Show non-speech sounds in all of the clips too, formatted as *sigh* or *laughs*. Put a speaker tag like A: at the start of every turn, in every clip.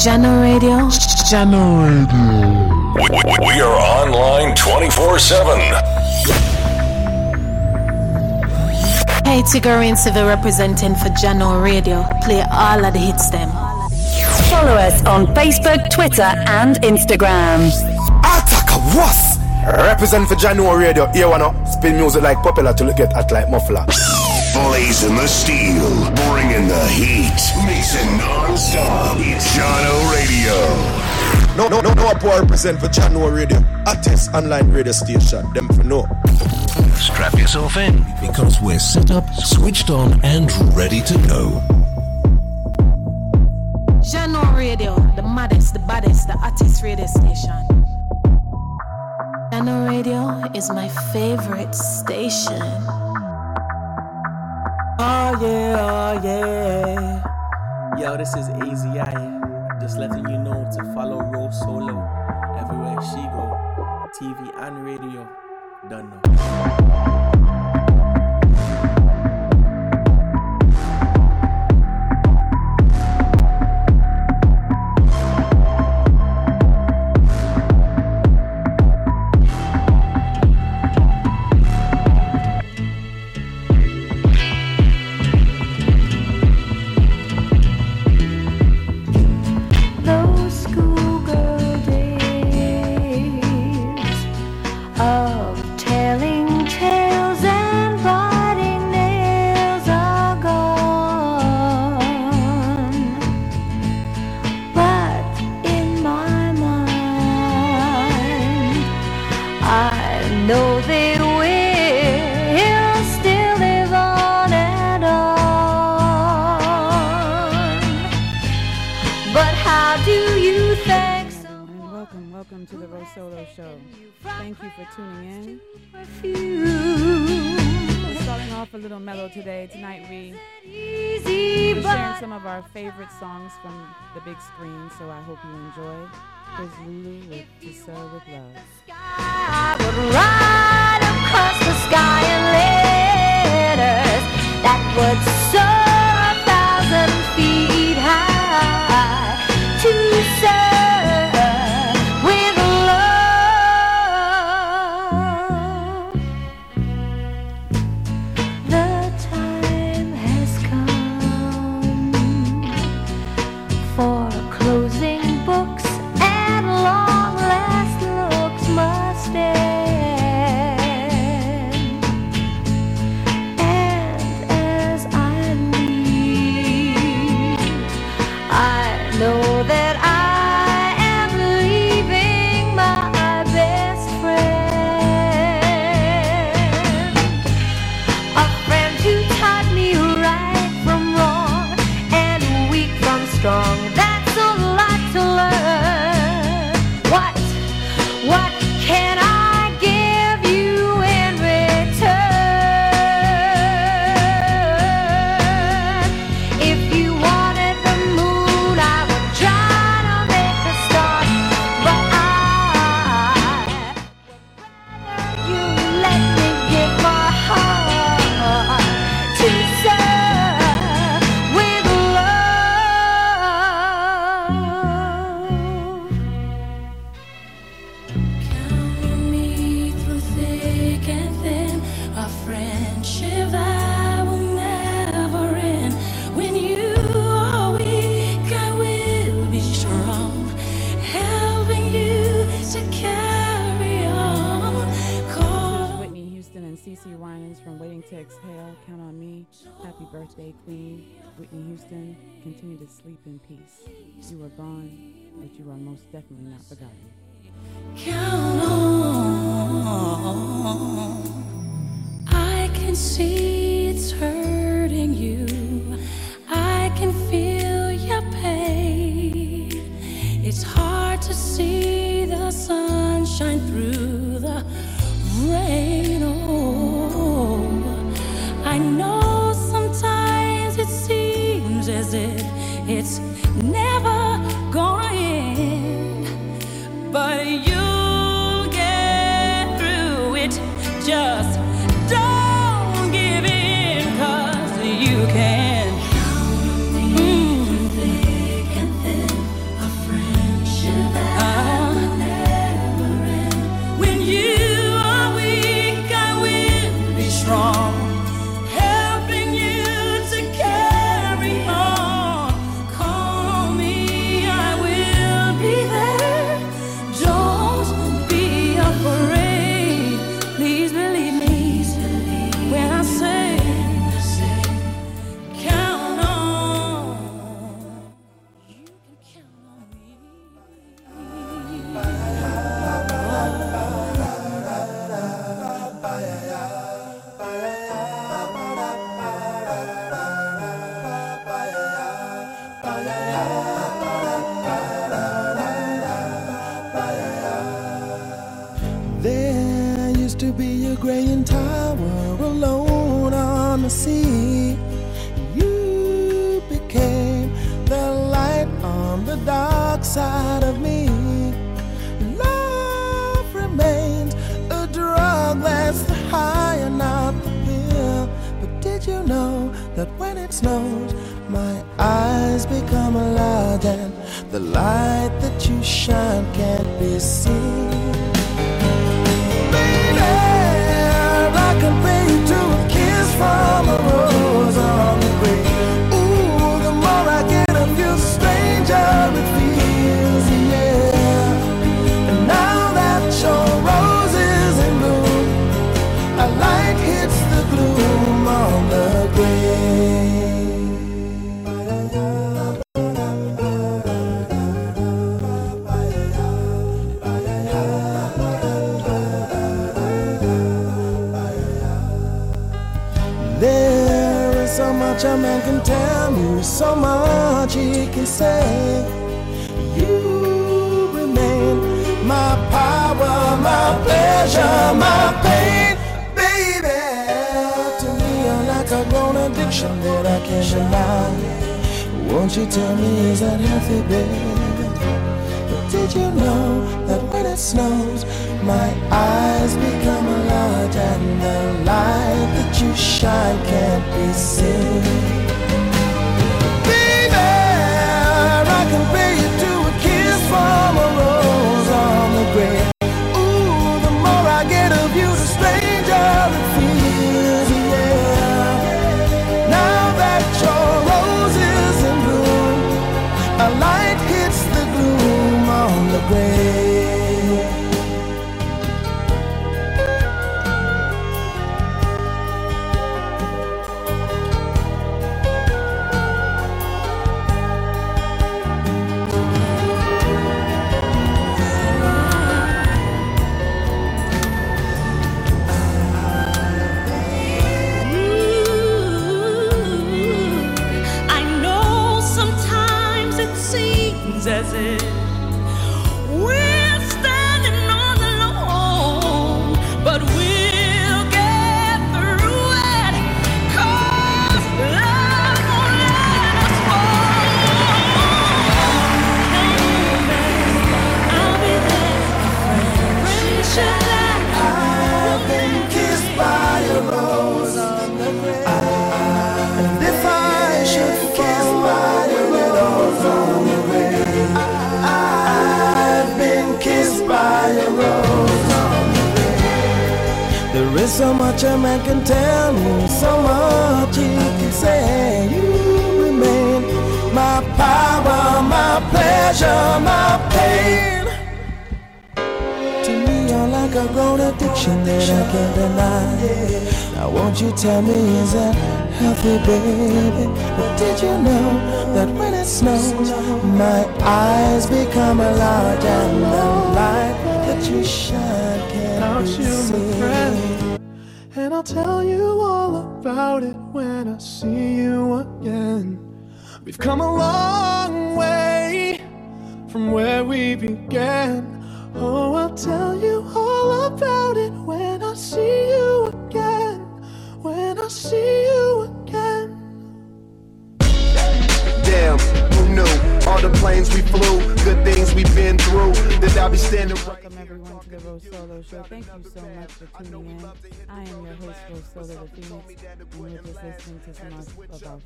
A: Jahkno Radio.
B: Jahkno Radio.
C: We, we are online 24 7.
A: Hey, Tigger Civil representing for Jahkno Radio. Play all of the hits them.
D: Follow us on Facebook, Twitter, and Instagram.
E: Attack was represent for Jahkno Radio. Here wanna spin music like popular to get at like muffler.
C: Blazing the steel, bringing the heat, mixing non-stop. It's Jahkno Radio.
E: No, no, no, no, I represent for Jahkno Radio. Artist online radio station. Them for no.
C: Strap yourself in
B: because we're set up, switched on, and ready to go.
A: Jahkno Radio, the maddest, the baddest, the artist radio station. Jahkno Radio is my favorite station.
F: Oh yeah, oh yeah. Yo, this is AZI. Just letting you know to follow RoSolo everywhere she go. TV and radio. Done now.
G: So I hope you enjoy. Here's Lulu with To Sir With Love.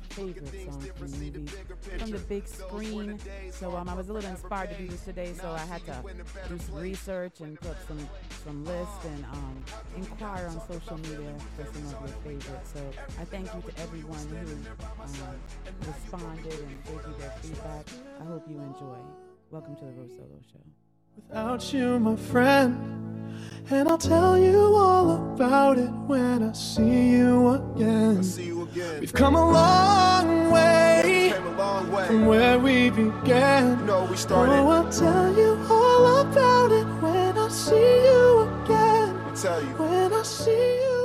F: favorite songs from the, from the big screen. So um, I was a little inspired to do this today, so I had to do some research and put some some lists and um, inquire on social media for some of your favorites. So I thank you to everyone who um, responded and gave you their feedback. I hope you enjoy. Welcome to the RoSolo Show.
H: Without you, my friend, and I'll tell you all about it when I see you again. See you again. We've come a long way, a long way. from where we began.
E: No, we
H: oh, I'll tell you all about it when I see you again. When I see you.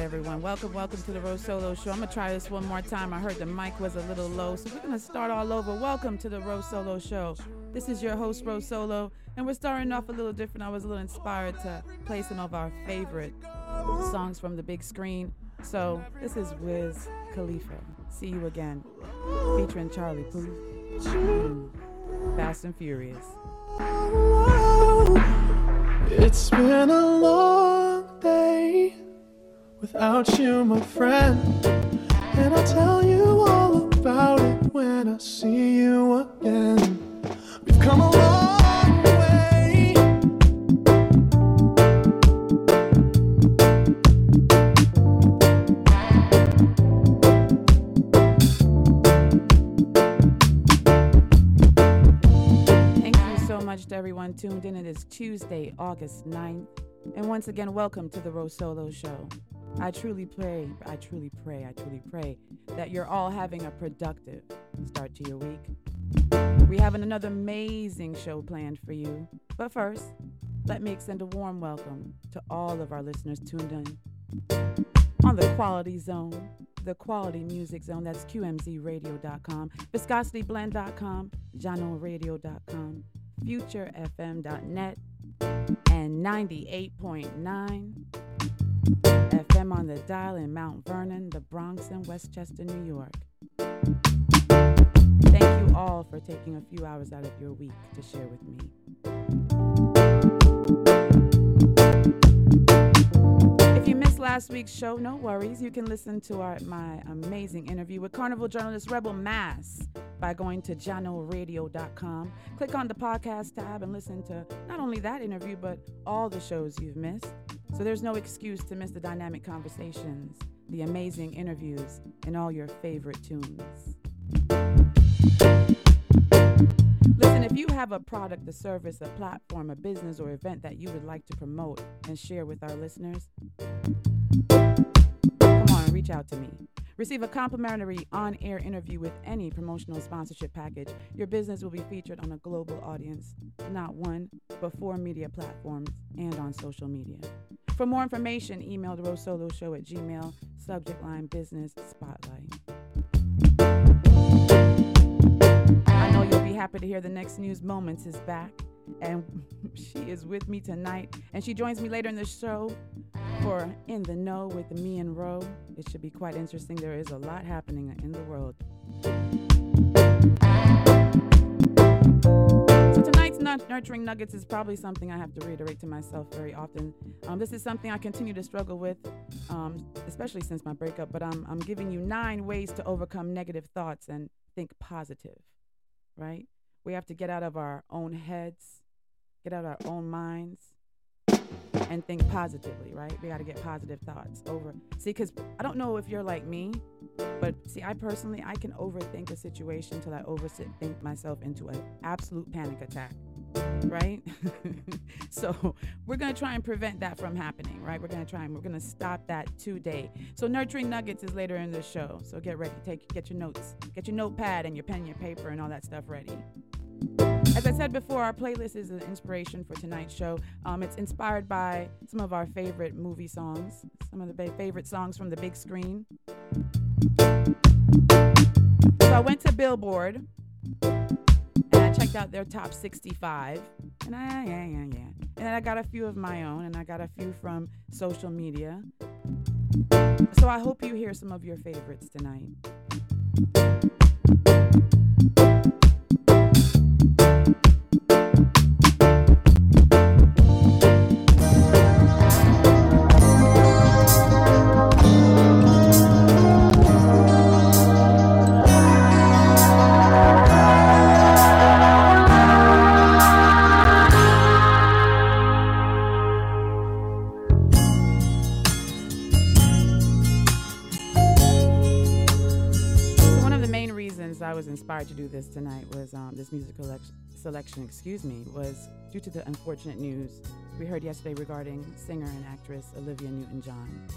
F: Welcome, welcome to the RoSolo Show. I'm gonna try this one more time. I heard the mic was a little low, so we're gonna start all over. Welcome to the RoSolo Show. This is your host, RoSolo, and we're starting off a little different. I was a little inspired to play some of our favorite songs from the big screen. So this is Wiz Khalifa. See you again, featuring Charlie Puth. Mm. Fast and Furious.
I: It's been a long day without you, my friend. And I'll tell you all about it when I see you again. We've come a long way.
F: Thank you so much to everyone tuned in. It is Tuesday, August 9th. And once again, welcome to the RoSolo Show. I truly pray, I truly pray, I truly pray that you're all having a productive start to your week. We have another amazing show planned for you. But first, let me extend a warm welcome to all of our listeners tuned in on the Quality Zone, the Quality Music Zone. That's QMZRadio.com, ViscosityBlend.com, JahknoRadio.com, FutureFM.net, and 98.9 FM on the dial in Mount Vernon, the Bronx, and Westchester, New York. Thank you all for taking a few hours out of your week to share with me. If you missed last week's show, no worries. You can listen to our my amazing interview with Carnival journalist Rebel Mass by going to jahknoradio.com. Click on the podcast tab and listen to not only that interview, but all the shows you've missed. So there's no excuse to miss the dynamic conversations, the amazing interviews, and all your favorite tunes. Listen, if you have a product, a service, a platform, a business, or event that you would like to promote and share with our listeners, come on, reach out to me. Receive a complimentary on air interview with any promotional sponsorship package. Your business will be featured on a global audience, not one, but four media platforms and on social media. For more information, email the Rose Solo Show at Gmail, subject line business spotlight. I know you'll be happy to hear the next news moments is back. And she is with Mi tonight. And she joins me later in the show for In the Know with me and Ro. It should be quite interesting. There is a lot happening in the world. So tonight's nurturing nuggets is probably something I have to reiterate to myself very often. Um, this is something I continue to struggle with, um, especially since my breakup. But I'm, I'm giving you nine ways to overcome negative thoughts and think positive, right? We have to get out of our own heads, get out our own minds, and think positively, right? We got to get positive thoughts over. See, because I don't know if you're like me, but see, I personally, I can overthink a situation until I overthink myself into an absolute panic attack, right? *laughs* so we're going to try and prevent that from happening, right? We're going to try and we're going to stop that today. So nurturing nuggets is later in the show. So get ready, take get your notes, get your notepad and your pen, your paper, and all that stuff ready. As I said before, our playlist is an inspiration for tonight's show. Um, it's inspired by some of our favorite movie songs, some of the favorite songs from the big screen. So I went to Billboard and I checked out their top 65. And I, yeah, yeah, yeah. And then I got a few of my own, and I got a few from social media. So I hope you hear some of your favorites tonight. This musical selection, excuse me, was due to the unfortunate news we heard yesterday regarding singer and actress Olivia Newton-John.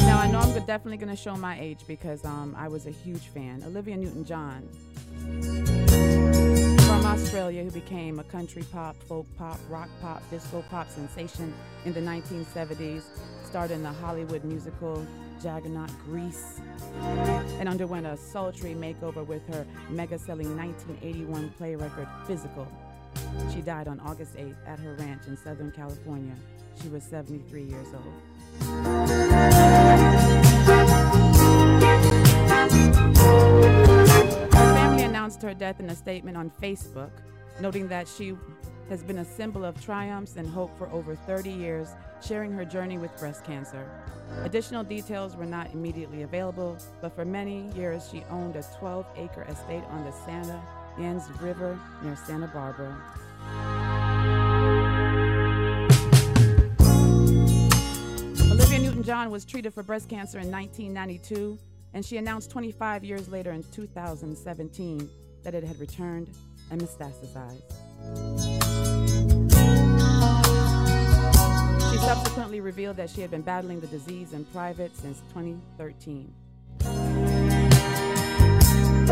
F: Now I know I'm definitely going to show my age because um, I was a huge fan. Olivia Newton-John from Australia, who became a country pop, folk pop, rock pop, disco pop sensation in the 1970s, starred in the Hollywood musical Juggernaut Grease, and underwent a sultry makeover with her mega-selling 1981 play record Physical. She died on August 8th at her ranch in Southern California. She was 73 years old. Her family announced her death in a statement on Facebook, noting that she has been a symbol of triumphs and hope for over 30 years, sharing her journey with breast cancer. Additional details were not immediately available, but for many years she owned a 12 acre estate on the Santa Ynez River near Santa Barbara. Olivia Newton John was treated for breast cancer in 1992, and she announced 25 years later in 2017 that it had returned and metastasized. She subsequently revealed that she had been battling the disease in private since 2013.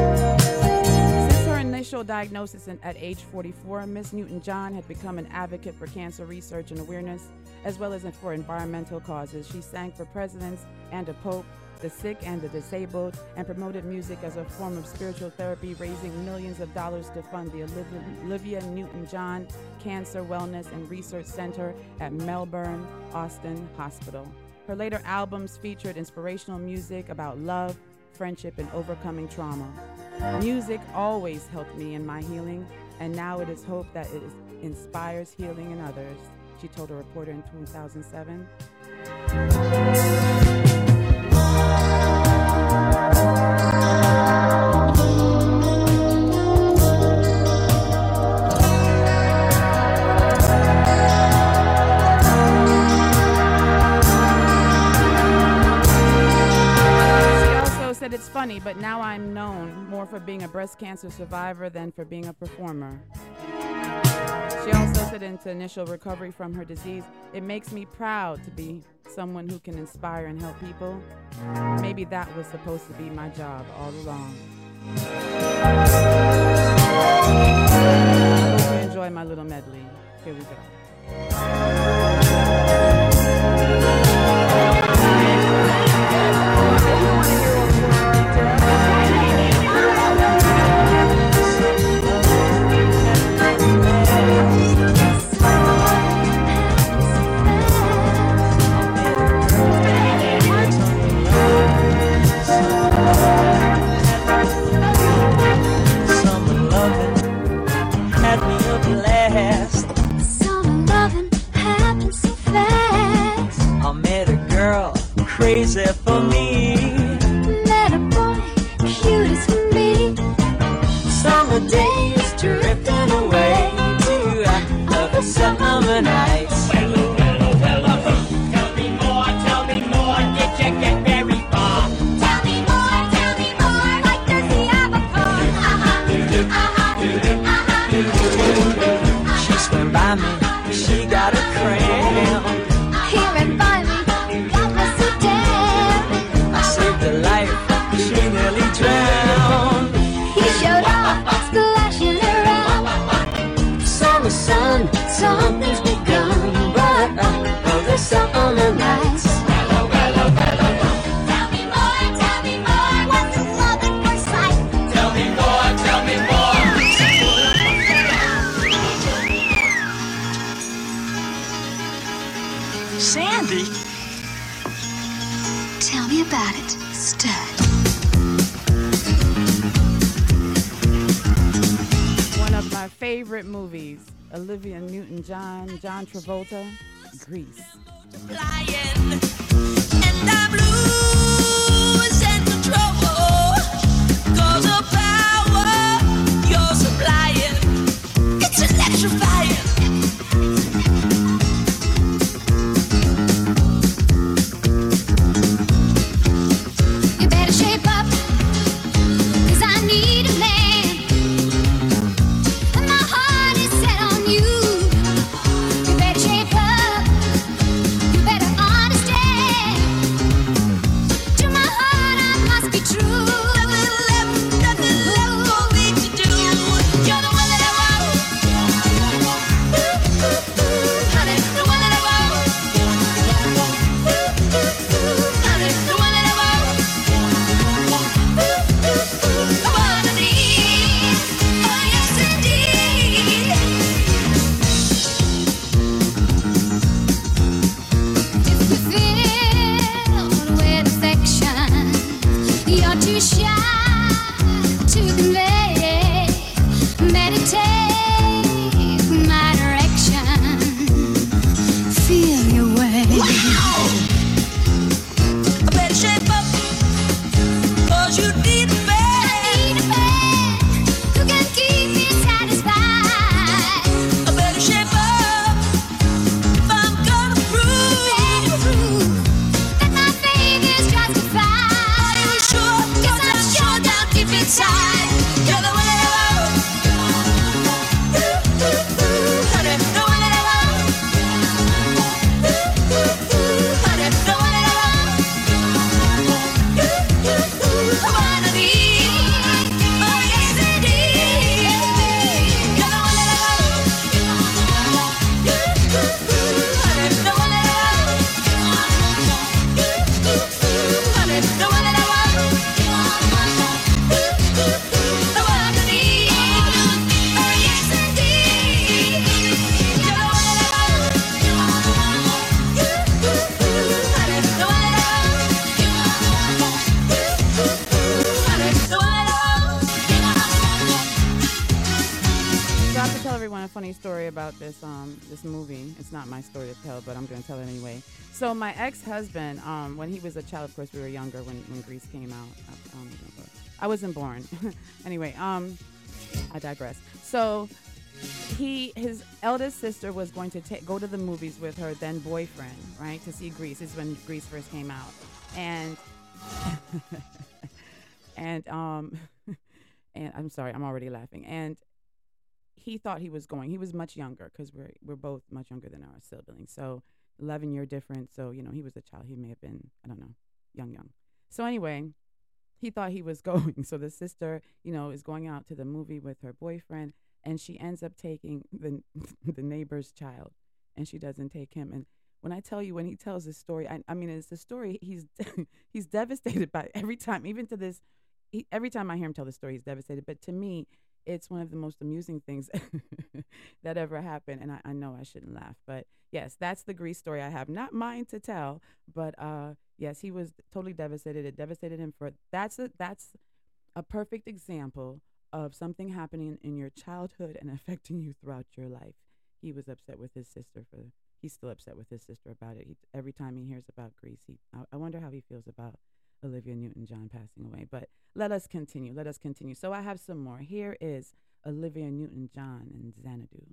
F: Since her initial diagnosis in- at age 44, Miss Newton John had become an advocate for cancer research and awareness, as well as for environmental causes. She sang for presidents and a pope, the sick and the disabled, and promoted music as a form of spiritual therapy, raising millions of dollars to fund the Olivia, Newton John Cancer Wellness and Research Center at Melbourne Austin Hospital. Her later albums featured inspirational music about love, friendship, and overcoming trauma. Music always helped me in my healing, and now it is hoped that it inspires healing in others, she told a reporter in 2007. But now I'm known more for being a breast cancer survivor than for being a performer. She also said into initial recovery from her disease, it makes me proud to be someone who can inspire and help people. Maybe that was supposed to be my job all along. I hope you enjoy my little medley. Here we go.
J: So
F: my ex-husband, um, when he was a child, of course we were younger when when Grease came out. I, I wasn't born. *laughs* anyway, um, I digress. So he his eldest sister was going to ta- go to the movies with her then boyfriend, right, to see. This is when Grease first came out, and *laughs* and um *laughs* and I'm sorry, I'm already laughing. And he thought he was going. He was much younger because we're we're both much younger than our siblings. So 11 year difference. So you know he was a child. He may have been I don't know young young. So anyway, he thought he was *laughs* going. So the sister you know is going out to the movie with her boyfriend, and she ends up taking the *laughs* the neighbor's child, and she doesn't take him. And when I tell you when he tells this story, I, I mean it's a story he's *laughs* he's devastated by it every time, even to this. He, every time I hear him tell the story, he's devastated. But to me, it's one of the most amusing things *laughs* that ever happened. And I, I know I shouldn't laugh, but yes, that's the Grease story I have. Not mine to tell, but uh, yes, he was totally devastated. It devastated him for that's a that's a perfect example of something happening in your childhood and *laughs* affecting you throughout your life. He was upset with his sister for he's still upset with his sister about it. He, every time he hears about Grease, he I, I wonder how he feels about Olivia Newton-John passing away. But let us continue. Let us continue. So I have some more. Here is Olivia Newton-John and Xanadu.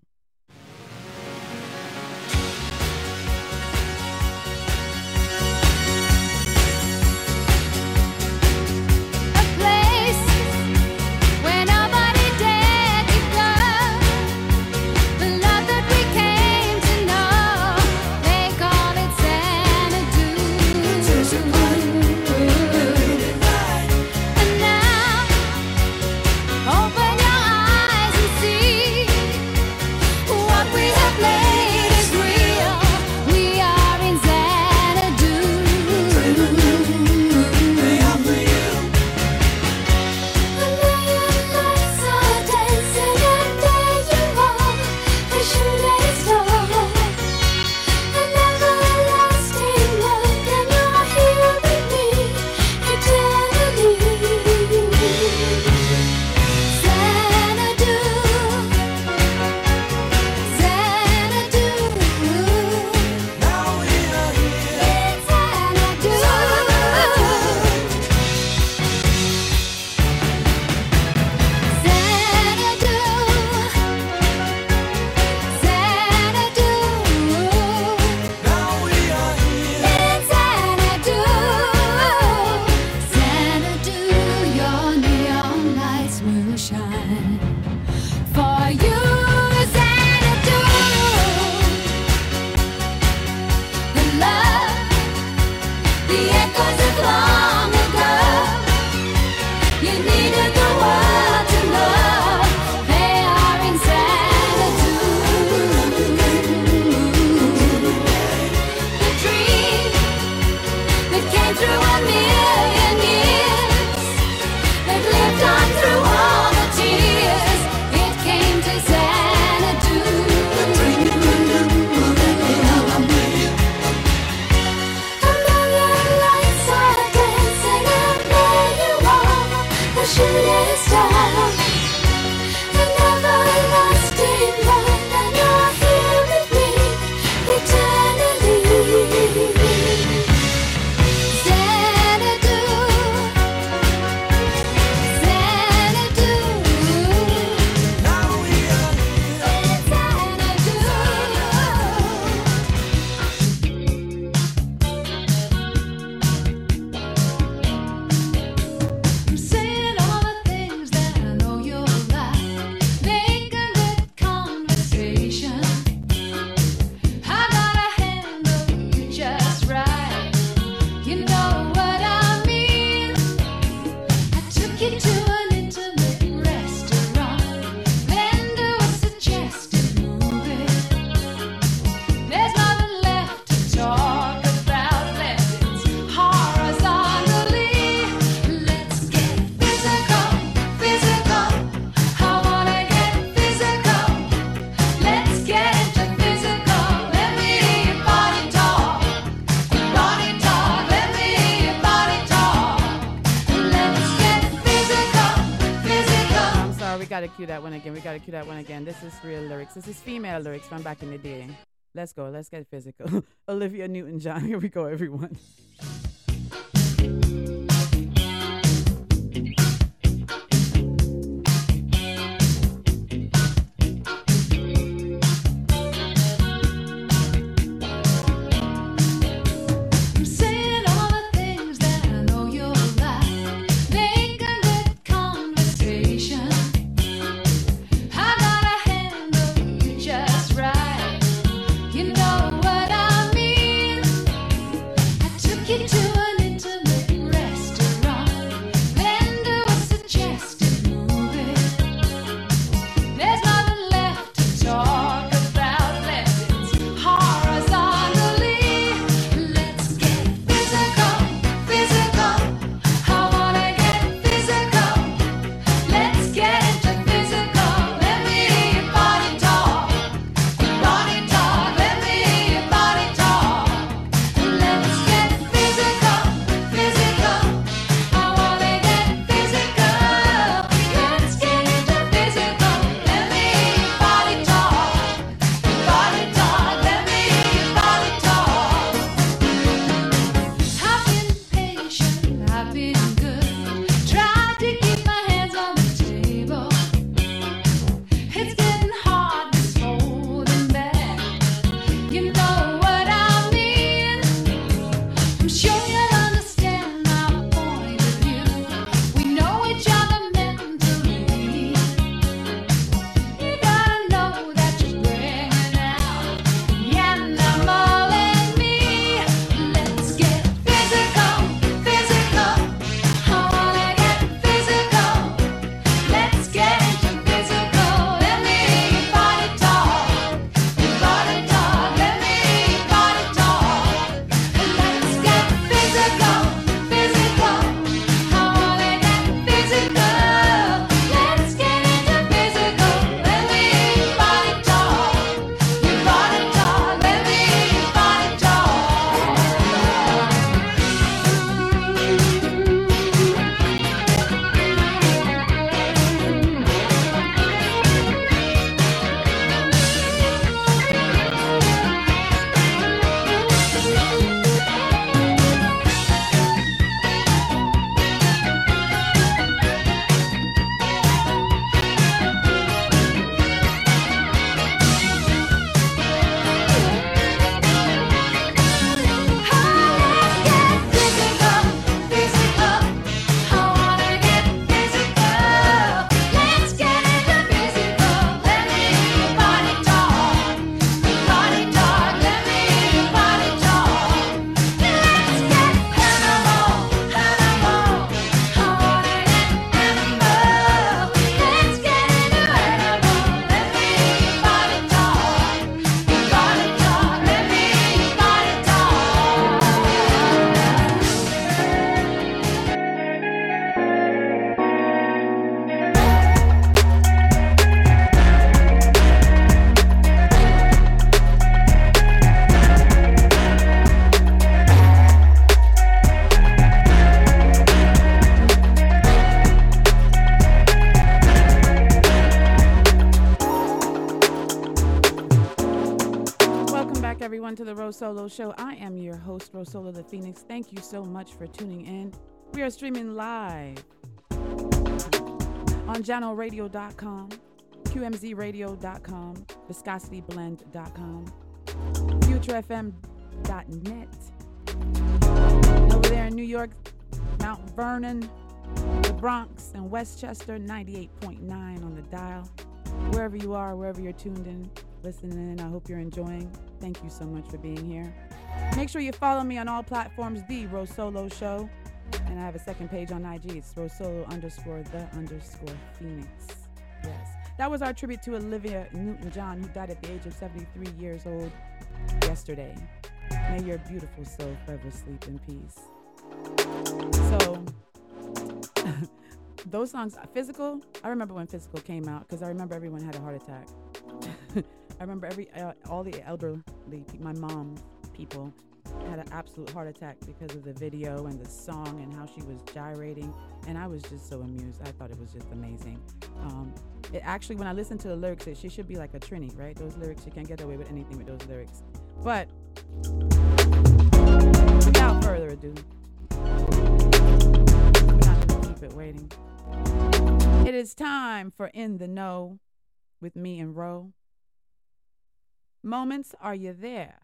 G: from back in the day. Let's go. Let's get physical. *laughs* Olivia Newton John. *laughs* Here we go, everyone.
F: Solo Show. I am your host, RoSolo the Phoenixx. Thank you so much for tuning in. We are streaming live on JahknoRadio.com, QMZRadio.com, ViscosityBlend.com, FutureFM.net. Over there in New York, Mount Vernon, the Bronx, and Westchester, 98.9 on the dial. Wherever you are, wherever you're tuned in, listening in, I hope you're enjoying. Thank you so much for being here. Make sure you follow me on all platforms, The RoSolo Show. And I have a second page on IG. It's RoSolo underscore the underscore Phoenixx. Yes. That was our tribute to Olivia Newton John, who died at the age of 73 years old yesterday. May your beautiful soul forever sleep in peace. So, *laughs* those songs, physical, I remember when physical came out because I remember everyone had a heart attack. *laughs* I remember every uh, all the elderly, my mom people had an absolute heart attack because of the video and the song and how she was gyrating, and I was just so amused. I thought it was just amazing. Um, it actually, when I listened to the lyrics, it, she should be like a Trini, right? Those lyrics, you can't get away with anything with those lyrics. But without further ado, we're not gonna keep it waiting. It is time for In the Know with Mi and Ro. Moments, are you there?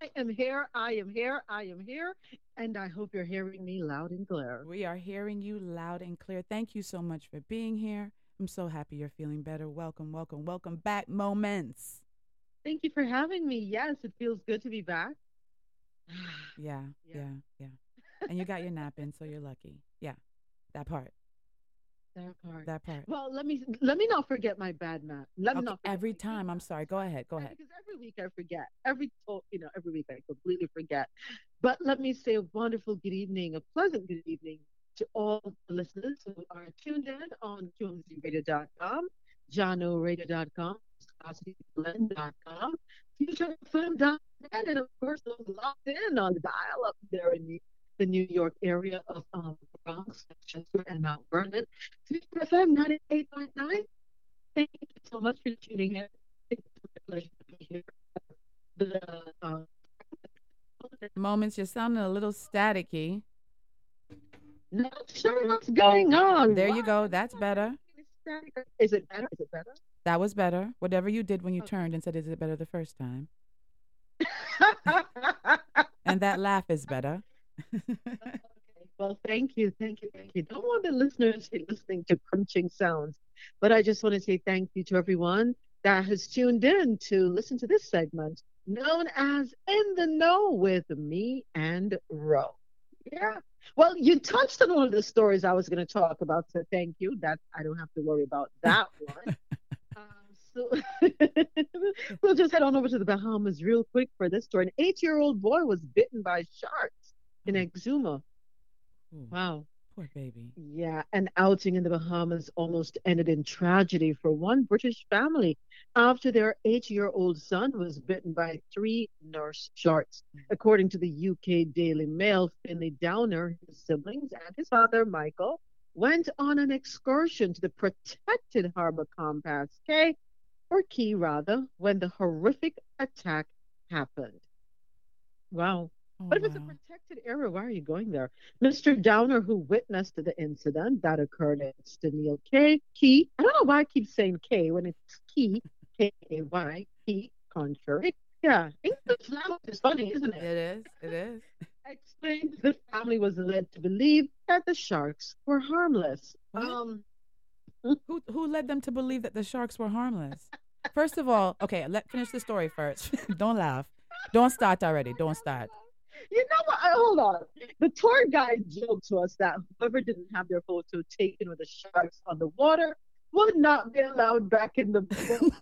K: I am here. I am here. I am here. And I hope you're hearing me loud and clear.
F: We are hearing you loud and clear. Thank you so much for being here. I'm so happy you're feeling better. Welcome, welcome, welcome back, Moments.
K: Thank you for having me. Yes, it feels good to be back. *sighs*
F: Yeah, yeah, yeah. And you got your nap in, so you're lucky. Yeah, that part.
K: That part.
F: That part.
K: Well, let me let me not forget my bad nap. Let me not
F: every time. I'm sorry. Go ahead. Go ahead.
K: because every week I forget. Every you know, every week I completely forget. But let me say a wonderful good evening, a pleasant good evening to all the listeners who are tuned in on QMZRadio.com, JahknoRadio.com, ViscosityBlend.com, FutureFM.net, and of course those locked in on the dial up there in the, the New York area of um, Bronx, and Mount Vernon. Future FM 98.9. Thank you so much for tuning in. It's a pleasure to be here. The, uh,
F: Moments, you're sounding a little staticky.
K: not sure what's going on.
F: There you go. That's better.
K: Is it better? Is it better?
F: That was better. Whatever you did when you turned and said, "Is it better the first time?" *laughs* and that laugh is better. *laughs*
K: Well, thank you, thank you, thank you. Don't want the listeners listening to crunching sounds, but I just want to say thank you to everyone that has tuned in to listen to this segment known as In the Know with Mi and Ro. Yeah. Well, you touched on one of the stories I was going to talk about, so thank you. That I don't have to worry about that *laughs* one. Um, so *laughs* we'll just head on over to the Bahamas real quick for this story. An eight-year-old boy was bitten by sharks in hmm. Exuma. Wow.
F: Poor baby.
K: Yeah, an outing in the Bahamas almost ended in tragedy for one British family after their eight-year-old son was bitten by three nurse sharks. Mm. According to the UK Daily Mail, Finley Downer, his siblings, and his father, Michael, went on an excursion to the protected harbor compass, K, or Key rather, when the horrific attack happened. Wow. But if it's a protected area, why are you going there? Mr. Downer, who witnessed the incident that occurred at Staniel K, Key, I don't know why I keep saying K when it's Key, K A Y, Key, contrary. Yeah, English language is funny, isn't it?
F: It is. It is.
K: Explained the family was led to believe that the sharks were harmless. Um,
F: Who who led them to believe that the sharks were harmless? First of all, okay, let finish the story first. *laughs* Don't laugh. Don't start already. Don't start.
K: You know what? Uh, Hold on. The tour guide joked to us that whoever didn't have their photo taken with the sharks on the water would not be allowed back in the *laughs* boat.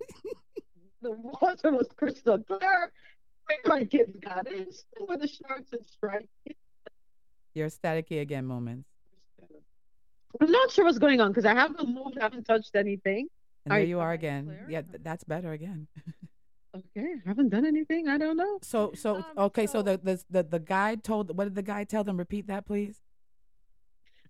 K: the water was crystal clear. My kids got in with the sharks and stripes.
F: You're staticky again, moments.
K: I'm not sure what's going on because I haven't moved, I haven't touched anything.
F: And
K: Are
F: there
K: you-
F: you are again. Yeah, th- that's better again. *laughs*
K: Okay, haven't done anything. I don't know.
F: So so um, okay, so the the the, the guide told what did the guide tell them? Repeat that, please.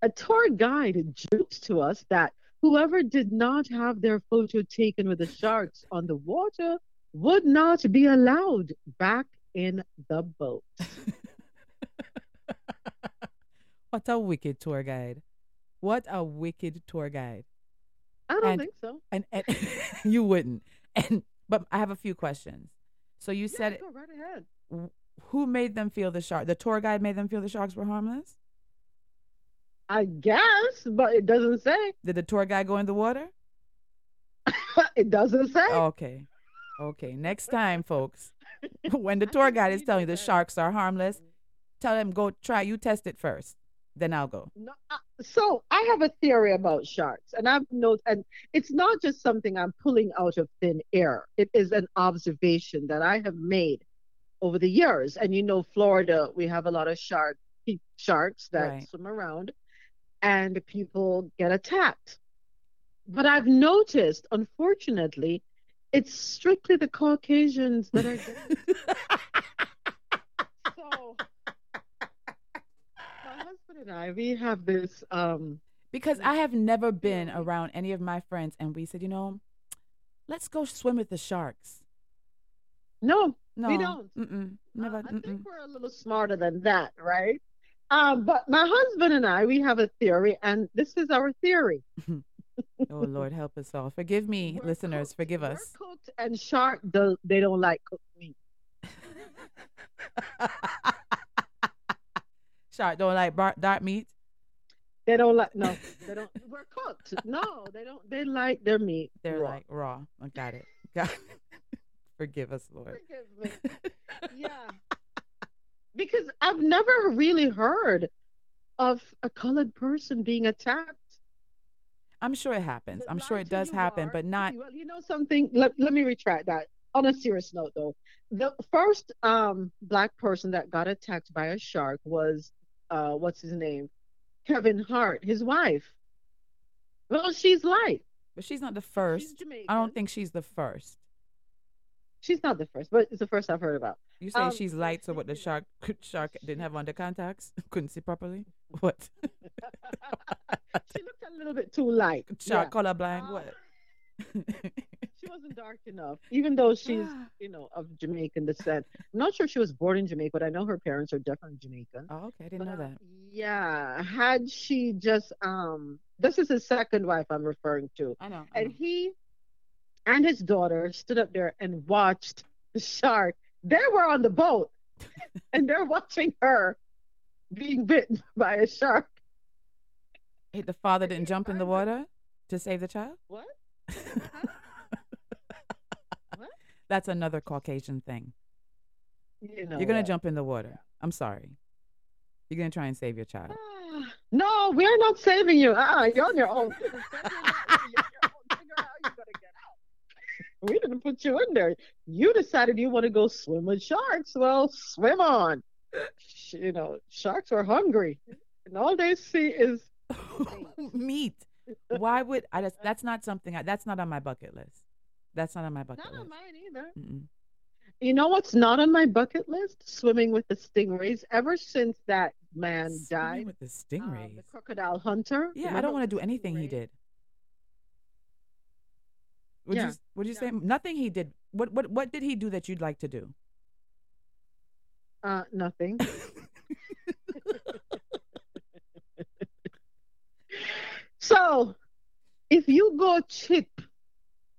K: a tour guide jokes to us that whoever did not have their photo taken with the sharks on the water would not be allowed back in the boat. *laughs*
F: What a wicked tour guide. What a wicked tour guide.
K: I don't
F: And-
K: think so.
F: And, and *laughs* you wouldn't. And but I have a few questions. So you said
K: Go right ahead.
F: who made them feel the shark? The tour guide made them feel the sharks were harmless?
K: I guess, but it doesn't say.
F: Did the tour guide go in the water? *laughs*
K: it doesn't say.
F: Okay. Okay. Next time, folks, *laughs* when the tour guide is telling you the sharks are harmless, tell them go try. You test it first. Then I'll go.
K: No, uh, so I have a theory about sharks, and I've noted, and it's not just something I'm pulling out of thin air. It is an observation that I have made over the years. And you know, Florida, we have a lot of shark sharks that
F: Right.
K: swim around, and people get attacked. But I've noticed, unfortunately, it's strictly the Caucasians that are getting. *laughs* so and I, we have this um
F: Because I have never been around any of my friends and we said, you know, let's go swim with the sharks.
K: No,
F: No,
K: we don't.
F: Mm-mm, never.
K: I think
F: mm-mm.
K: we're a little smarter than that, right? Um, but my husband and I, we have a theory, and this is our theory. *laughs*
F: oh Lord, help us all. Forgive me, listeners. Forgive us.
K: Cooked and shark, do, they don't like cooked meat. *laughs*
F: Shark don't like bar- dark meat.
K: They don't like no, they don't. We're cooked. No, they don't. They like their meat.
F: They're
K: raw.
F: like raw. I got it. Got it. *laughs* Forgive us, Lord.
K: Forgive me. *laughs* yeah, because I've never really heard of a colored person being attacked.
F: I'm sure it happens. I'm sure it does happen, but not.
K: Well, you know something. Let, let me retract that. On a serious note, though, the first um black person that got attacked by a shark was uh what's his name, Kevin Hart, his wife. Well, she's light.
F: But she's not the first. I don't think she's the first.
K: She's not the first, but it's the first I've heard about.
F: You say
K: Um,
F: she's light, so what? The shark *laughs* shark didn't have under contacts, *laughs* couldn't see properly. What? *laughs*
K: she looked a little bit too light.
F: Shark
K: yeah.
F: colorblind. What? *laughs*
K: She wasn't dark enough, even though she's, *sighs* you know, of Jamaican descent. I'm not sure she was born in Jamaica, but I know her parents are definitely Jamaican.
F: Oh, okay, I didn't know that.
K: Yeah, had she just um, this is his second wife I'm referring to,
F: I know. I
K: and he and his daughter stood up there and watched the shark. They were on the boat, *laughs* and they're watching her being bitten by a shark.
F: Hey, the father didn't jump in the water to save the child.
K: What? *laughs*
F: That's another Caucasian thing.
K: You know
F: You're gonna jump in the water. I'm sorry. You're gonna try and save your child. *sighs*
K: No, we're not saving you. Uh, you're on your own. *laughs* *laughs* we didn't put you in there. You decided you want to go swim with sharks. Well, swim on. You know, sharks are hungry, and all they see is
F: Meat. Why would I? Just, *laughs* that's not something. I, that's not on my bucket list. That's not on my bucket
K: not
F: list.
K: on mine either.
F: Mm-mm.
K: You know what's not on my bucket list? Swimming with the stingrays. Ever since that man died,
F: with the stingrays.
K: the crocodile hunter.
F: yeah, I don't want to do anything he did. Would
K: Yeah.
F: you Would you say nothing he did? What What What did he do that you'd like to do?
K: Uh, nothing. *laughs* so, if you go cheap,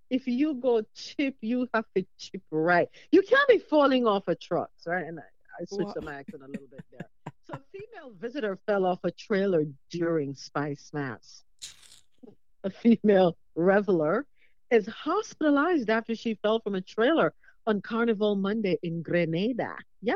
K: if you go cheap, you have to cheap right. You can't be falling off a truck, right? And I, I switched
F: Wha-
K: my accent a little bit there. So, a female visitor fell off a trailer during Spicemas. A female reveler is hospitalized after she fell from a trailer on Carnival Monday in Grenada. Yeah.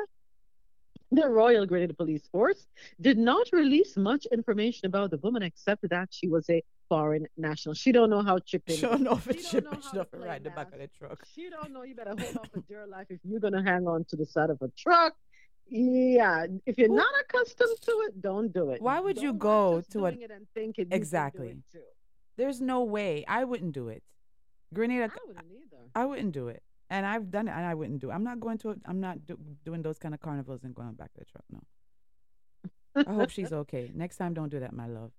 K: The Royal Grenada Police Force did not release much information about the woman except that she was a foreign national. She don't know how chipping. She
F: it's
K: don't know
F: and
K: how to
F: stuff and
K: play
F: ride the back of the truck.
K: She don't know. You better hold on for dear life if you're gonna hang on to the side of a truck. Yeah, if you're not accustomed to it, don't do it.
F: Why would you
K: Don't
F: go to
K: it and thinking you can do
F: exactly?
K: it too.
F: There's no way I wouldn't do it. Grenada,
K: I wouldn't either.
F: I wouldn't do it, and I've done it, and I wouldn't do. it. I'm not going to. I'm not do, doing those kind of carnivals and going back to the truck. No. I hope she's *laughs* okay. Next time, don't do that, my love.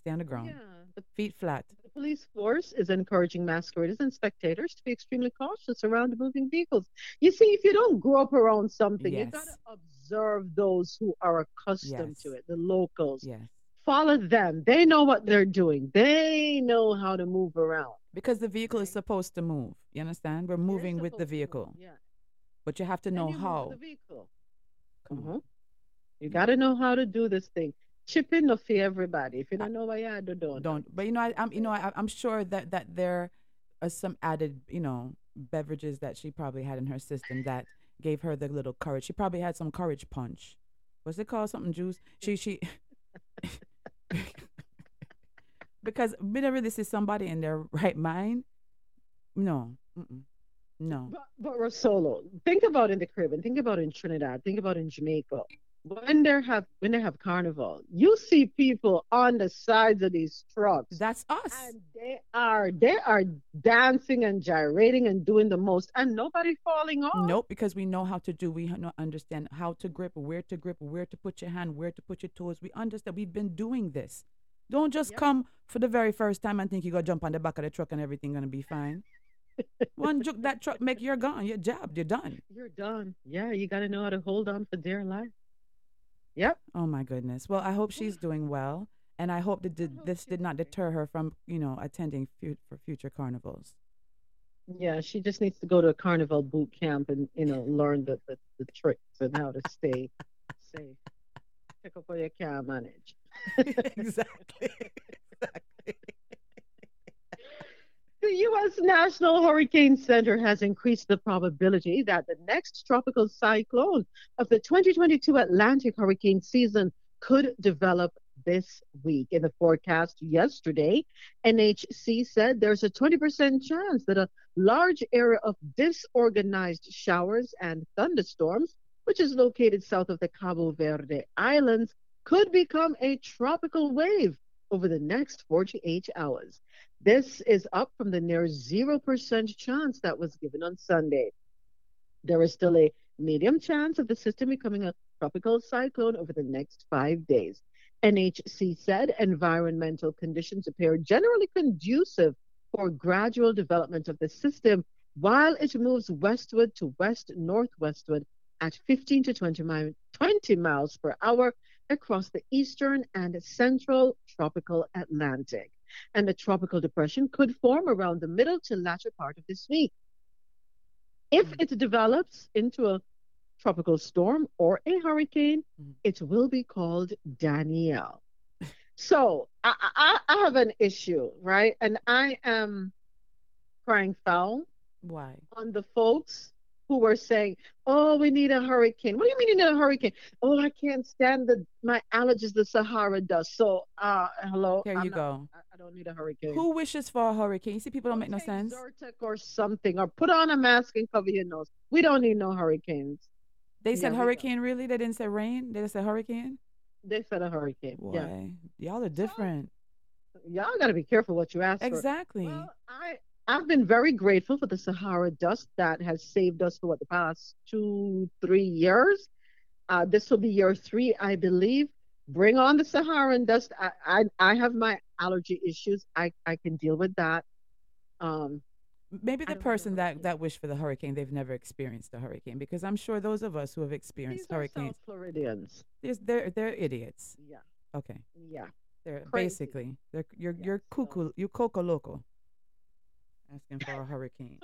F: Stay on the ground.
K: the
F: Feet flat.
K: The police force is encouraging masqueraders and spectators to be extremely cautious around moving vehicles. You see, if you don't grow up around something, you
F: Yes.
K: got to observe those who are accustomed to it, the locals.
F: Yes.
K: Follow them. They know what they're doing. They know how to move around.
F: Because the vehicle is supposed to move. You understand? We're moving with the vehicle.
K: Yeah.
F: But you have to know how.
K: with the vehicle. Mhm. You got to know how to do this thing. Chip in for everybody. If you don't know what you do, don't.
F: Don't. But you know, I, I'm you know, I, I'm sure that that there are some added, you know, beverages that she probably had in her system that gave her the little courage. She probably had some courage punch. What's it called? Something juice. She she. *laughs* *laughs* because whenever this is somebody in their *laughs* right mind, no, mm-mm, no.
K: But, but Rosolo, think about in the Caribbean, think about in Trinidad, think about in Jamaica. When they have when they have carnival, you see people on the sides of these trucks.
F: That's us.
K: And they are they are dancing and gyrating and doing the most, and nobody falling off.
F: Nope, because we know how to do. We know, understand how to grip, where to grip, where to put your hand, where to put your toes. We understand. We've been doing this. Don't just come for the very first time and think you gonna jump on the back of the truck and everything gonna be fine. One juke that truck, make you're gone. You're jabbed. You're done.
K: You're done. Yeah, you got to know how to hold on for dear life. Yep.
F: Oh my goodness. Well, I hope she's doing well, and I hope that did, this did not deter her from you know attending fu- for future carnivals.
K: Yeah, she just needs to go to a carnival boot camp and you know learn the the, the tricks and how to stay *laughs* safe. Pick up what you can manage. *laughs*
F: exactly.
K: The U.S. National Hurricane Center has increased the probability that the next tropical cyclone of the 2022 Atlantic hurricane season could develop this week. In the forecast yesterday, NHC said there's a 20% chance that a large area of disorganized showers and thunderstorms, which is located south of the Cabo Verde Islands, could become a tropical wave over the next 48 hours. This is up from the near 0% chance that was given on Sunday. There is still a medium chance of the system becoming a tropical cyclone over the next five days. NHC said environmental conditions appear generally conducive for gradual development of the system while it moves westward to west northwestward at 15 to 20, mi- 20 miles per hour across the eastern and central tropical Atlantic. And a tropical depression could form around the middle to latter part of this week. If mm. it develops into a tropical storm or a hurricane, mm. it will be called Danielle. So I, I, I have an issue, right? And I am crying foul
F: Why?
K: on the folks who were saying, "Oh, we need a hurricane." What do you mean you need a hurricane? Oh, I can't stand the my allergies, the Sahara dust. So, uh, hello.
F: There
K: I'm
F: you
K: not-
F: go.
K: I, I don't need a hurricane.
F: Who wishes for a hurricane? You see, people don't make no sense.
K: Zyrtec or something, or put on a mask and cover your nose. We don't need no hurricanes.
F: They said
K: we
F: hurricane, really? They didn't say rain? They just said hurricane?
K: They said a hurricane. Yeah,
F: y'all are different.
K: y'all got to be careful what you ask for.
F: Exactly.
K: I I've been very grateful for the Sahara dust that has saved us for what the past two, three years. Uh, this will be year three, I believe. Bring on the Saharan dust. I, I, I have my allergy issues. I, I can deal with that. Um,
F: Maybe the person that, that wished for the hurricane, they've never experienced a hurricane because I'm sure those of us who have experienced
K: these are
F: hurricanes,
K: South Floridians.
F: they're, they're, they're idiots.
K: Yeah.
F: Okay.
K: Yeah.
F: They're
K: Crazy.
F: basically, they're, you're, you're cuckoo, you're coco loco. Asking for a hurricane.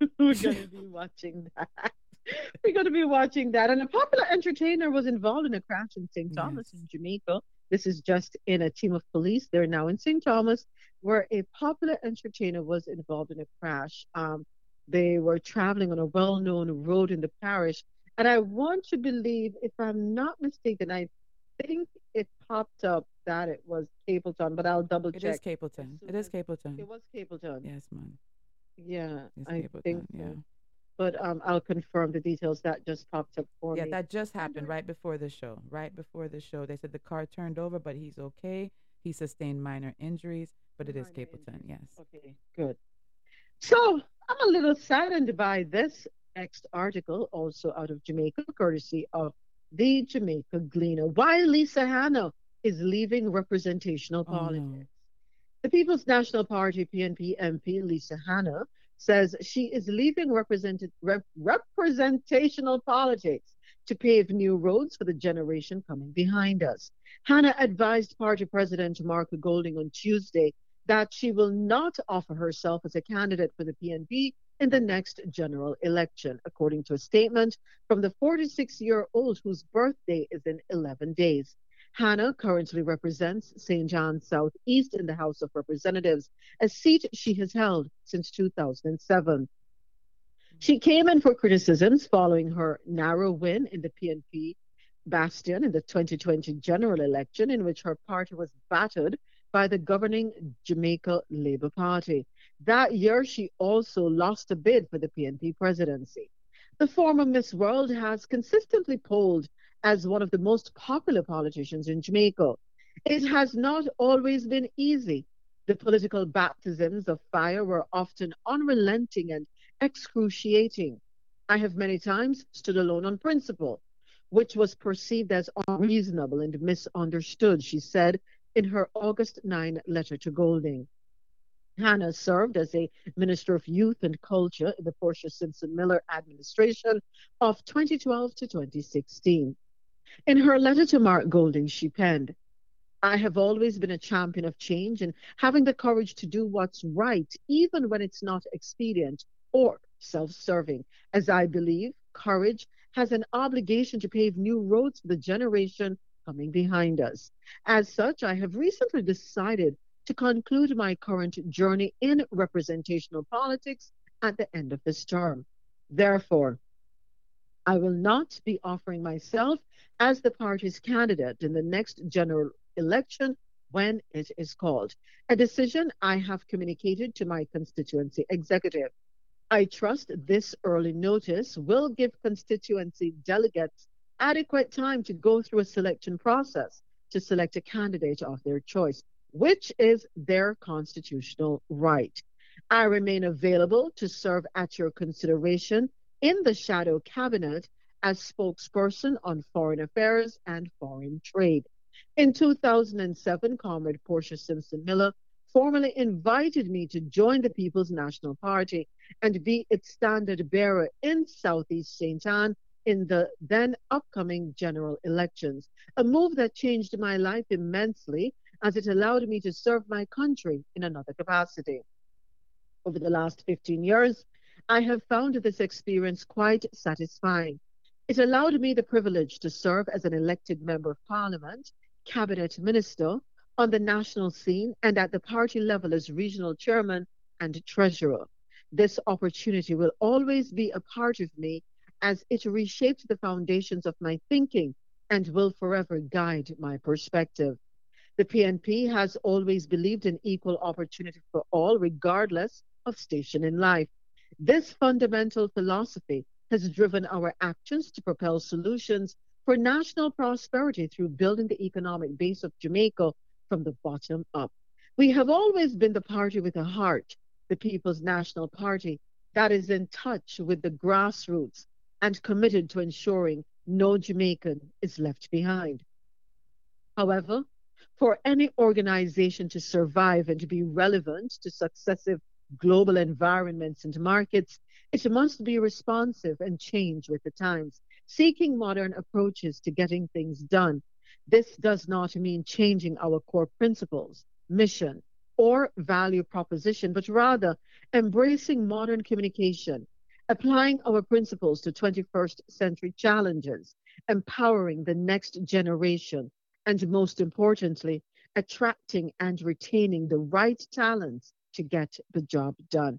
F: *laughs*
K: We're going to be watching that. *laughs* We're going to be watching that. And a popular entertainer was involved in a crash in St. Thomas in Jamaica. This is just in a team of police. They're now in St. Thomas, where a popular entertainer was involved in a crash. Um, they were traveling on a well known road in the parish. And I want to believe, if I'm not mistaken, I think it popped up that it was Capleton, but I'll double check.
F: It is Capleton. It is Capleton.
K: It was Capleton.
F: Yes, man.
K: Yeah,
F: It's
K: I
F: Capleton,
K: think so.
F: yeah.
K: But um, I'll confirm the details. That just popped up for
F: Yeah,
K: me.
F: Yeah, that just happened right before the show. Right before the show, they said the car turned over, but he's okay. He sustained minor injuries, but it is Capleton. Yes.
K: Okay, good. So I'm a little saddened by this next article, also out of Jamaica, courtesy of the Jamaica Gleaner. Why Lisa Hanna is leaving representational
F: Oh,
K: politics. The People's National Party PNP MP Lisa Hanna says she is leaving represented, rep, representational politics to pave new roads for the generation coming behind us. Hanna advised party president Mark Golding on Tuesday that she will not offer herself as a candidate for the PNP in the next general election, according to a statement from the 46 year old whose birthday is in 11 days. Hanna currently represents St. John's Southeast in the House of Representatives, a seat she has held since 2007. She came in for criticisms following her narrow win in the PNP bastion in the 2020 general election, in which her party was battered by the governing Jamaica Labour Party. That year, she also lost a bid for the PNP presidency. The former Miss World has consistently polled as one of the most popular politicians in Jamaica. It has not always been easy. The political baptisms of fire were often unrelenting and excruciating. I have many times stood alone on principle, which was perceived as unreasonable and misunderstood, she said in her August 9 letter to Golding. Hanna served as a Minister of Youth and Culture in the Portia Simpson Miller administration of 2012 to 2016. In her letter to Mark Golding, she penned, I have always been a champion of change and having the courage to do what's right, even when it's not expedient or self serving, as I believe courage has an obligation to pave new roads for the generation coming behind us. As such, I have recently decided to conclude my current journey in representational politics at the end of this term. Therefore, I will not be offering myself as the party's candidate in the next general election when it is called, a decision I have communicated to my constituency executive. I trust this early notice will give constituency delegates adequate time to go through a selection process to select a candidate of their choice, which is their constitutional right. I remain available to serve at your consideration in the shadow cabinet as spokesperson on foreign affairs and foreign trade. In 2007, Comrade Portia Simpson Miller formally invited me to join the People's National Party and be its standard bearer in Southeast St. Ann in the then upcoming general elections, a move that changed my life immensely as it allowed me to serve my country in another capacity. Over the last 15 years, I have found this experience quite satisfying. It allowed me the privilege to serve as an elected member of parliament, cabinet minister, on the national scene, and at the party level as regional chairman and treasurer. This opportunity will always be a part of me as it reshaped the foundations of my thinking and will forever guide my perspective. The PNP has always believed in equal opportunity for all, regardless of station in life. This fundamental philosophy has driven our actions to propel solutions for national prosperity through building the economic base of Jamaica from the bottom up. We have always been the party with a heart, the People's National Party, that is in touch with the grassroots and committed to ensuring no Jamaican is left behind. However, for any organization to survive and to be relevant to successive global environments and markets, it must be responsive and change with the times, seeking modern approaches to getting things done. This does not mean changing our core principles, mission, or value proposition, but rather embracing modern communication, applying our principles to 21st century challenges, empowering the next generation, and most importantly, attracting and retaining the right talents to get the job done.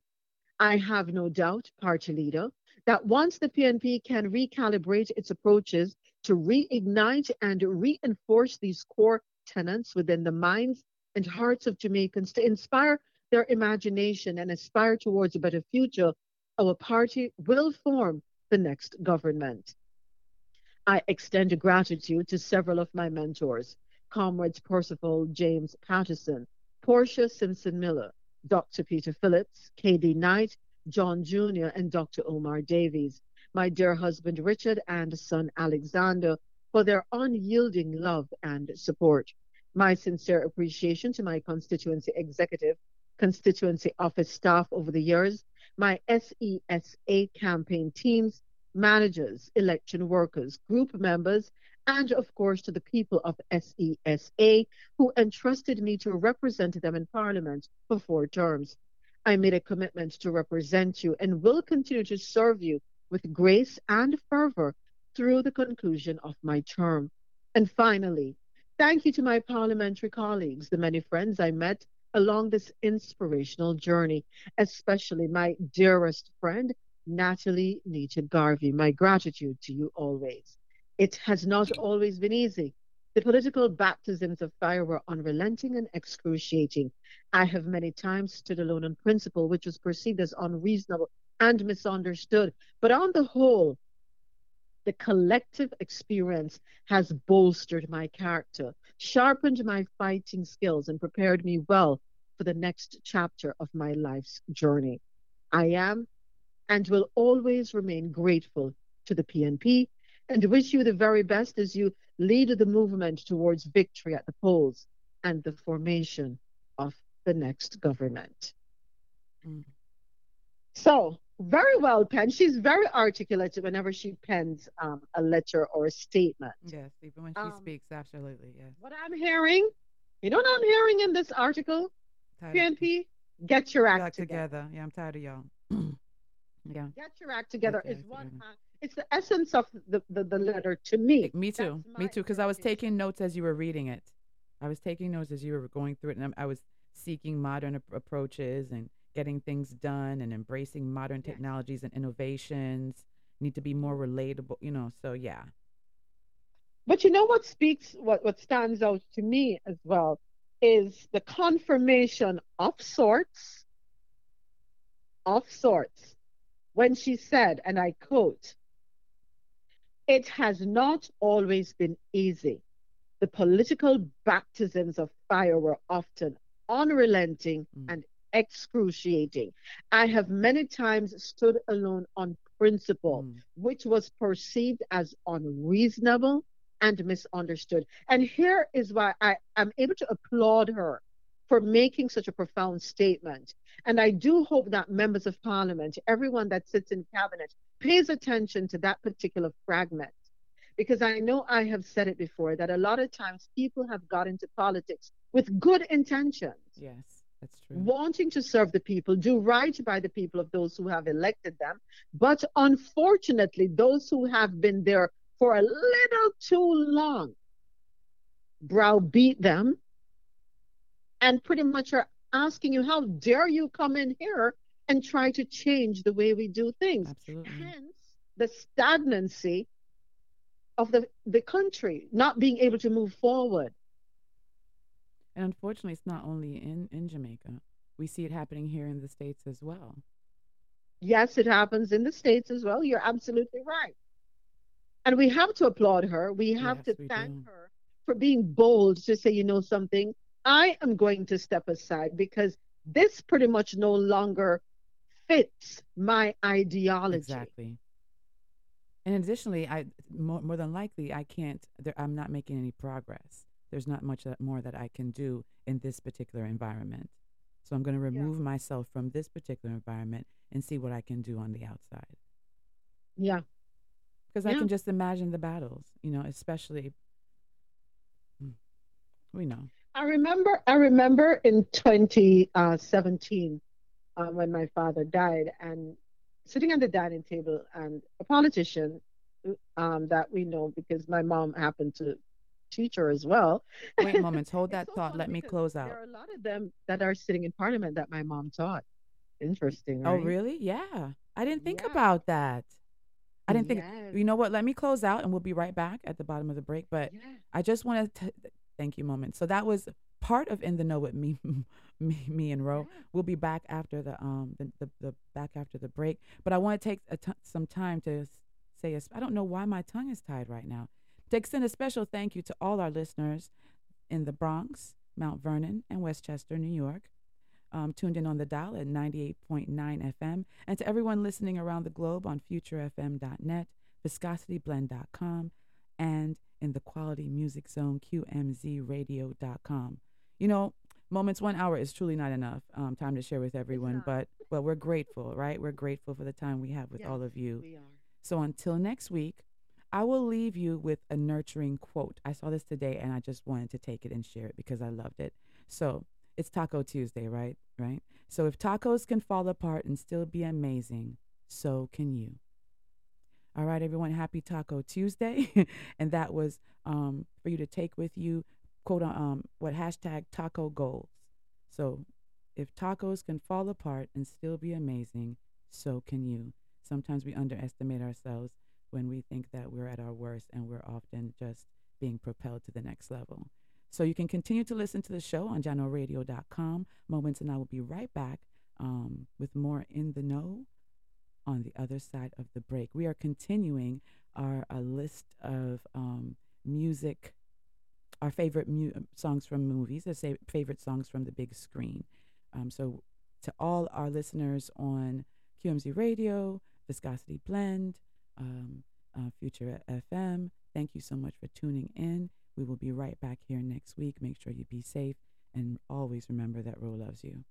K: I have no doubt, party leader, that once the PNP can recalibrate its approaches to reignite and reinforce these core tenets within the minds and hearts of Jamaicans to inspire their imagination and aspire towards a better future, our party will form the next government. I extend a gratitude to several of my mentors, comrades Percival James Patterson, Portia Simpson Miller, Dr. Peter Phillips, K.D. Knight, John Junor, and Dr. Omar Davies, my dear husband Richard and son Alexander, for their unyielding love and support. My sincere appreciation to my constituency executive, constituency office staff over the years, my SESA campaign teams, managers, election workers, group members, and of course to the people of SESA who entrusted me to represent them in Parliament for four terms. I made a commitment to represent you and will continue to serve you with grace and fervor through the conclusion of my term. And finally, thank you to my parliamentary colleagues, the many friends I met along this inspirational journey, especially my dearest friend, Natalie Neita Garvey. My gratitude to you always. It has not always been easy. The political baptisms of fire were unrelenting and excruciating. I have many times stood alone on principle, which was perceived as unreasonable and misunderstood. But on the whole, the collective experience has bolstered my character, sharpened my fighting skills, and prepared me well for the next chapter of my life's journey. I am and will always remain grateful to the PNP and wish you the very best as you lead the movement towards victory at the polls and the formation of the next government. So, very well penned. She's very articulate whenever she pens um, a letter or a statement.
F: Yes, even when she
K: Um,
F: speaks, absolutely. Yes.
K: What I'm hearing, you know what I'm hearing in this article? PNP, get your act together.
F: together. Yeah, I'm tired of y'all. *clears throat* yeah.
K: Get your act together is what
F: together.
K: It's the essence of the, the, the letter to me.
F: Me too. Me too. Because I was taking notes as you were reading it. I was taking notes as you were going through it, and I was seeking modern ap- approaches and getting things done and embracing modern technologies and innovations. Need to be more relatable, you know. So yeah,
K: But you know what speaks, what, what stands out to me as well is the confirmation of sorts, of sorts, when she said, and I quote, it has not always been easy. The political baptisms of fire were often unrelenting hmm. and excruciating. I have many times stood alone on principle, hmm. which was perceived as unreasonable and misunderstood. And here is why I am able to applaud her for making such a profound statement. And I do hope that members of parliament, everyone that sits in cabinet, pays attention to that particular fragment. Because I know I have said it before that a lot of times people have got into politics with good intentions
F: yes, that's true.
K: wanting to serve the people, do right by the people of those who have elected them. But unfortunately, those who have been there for a little too long browbeat them and pretty much are asking you, how dare you come in here and try to change the way we do things?
F: Absolutely.
K: Hence, the stagnancy of the, the country not being able to move forward.
F: And unfortunately, it's not only in in Jamaica. We see it happening here in the states as well.
K: Yes, it happens in the States as well. You're absolutely right. And we have to applaud her. We have
F: Yes,
K: to thank
F: do.
K: her for being bold to say, you know something, I am going to step aside because this pretty much no longer fits my ideology.
F: Exactly. And additionally, I more, more than likely I can't. There, I'm not making any progress. There's not much that, more that I can do in this particular environment. So I'm going to remove myself from this particular environment and see what I can do on the outside.
K: Yeah.
F: Because I can just imagine the battles, you know, especially. Hmm. We know.
K: I remember I remember in 2017 um, when my father died and sitting at the dining table and a politician um, that we know because my mom happened to teach her as well.
F: Wait a moment. *laughs* Hold that thought. Let me close out.
K: There are a lot of them that are sitting in parliament that my mom taught. Interesting.
F: Oh, really? Yeah. I didn't think about that. I didn't think. You know what? Let me close out, and we'll be right back at the bottom of the break. But I just want to thank you, moment. So that was part of in the know with me, *laughs* me, Mi and Ro. We'll be back after the um the, the, the back after the break. But I want to take some time to say I don't know why my tongue is tied right now. To extend a special thank you to all our listeners in the Bronx, Mount Vernon, and Westchester, New York um, tuned in on the dial at 98.9 FM, and to everyone listening around the globe on futurefm.net, viscosityblend.com, and in the Quality Music Zone, QMZRadio.com. You know, moments one hour is truly not enough um, time to share with everyone, but but we're grateful, right? We're grateful for the time we have with all of you.
K: we are.
F: So until next week, I will leave you with a nurturing quote. I saw this today and I just wanted to take it and share it because I loved it. So it's Taco Tuesday, right? Right? So if tacos can fall apart and still be amazing, so can you. All right, everyone, happy Taco Tuesday. *laughs* and that was um, for you to take with you, quote, um, what hashtag taco goals. So if tacos can fall apart and still be amazing, so can you. Sometimes we underestimate ourselves when we think that we're at our worst and we're often just being propelled to the next level. So you can continue to listen to the show on jahknoradio.com. Moments and I will be right back um, with more in the know on the other side of the break. We are continuing our a list of um, music, our favorite mu- songs from movies, our favorite songs from the big screen. Um, so to all our listeners on QMZ Radio, Viscosity Blend, um, uh, Future FM, thank you so much for tuning in. We will be right back here next week. Make sure you be safe and always remember that Ro loves you.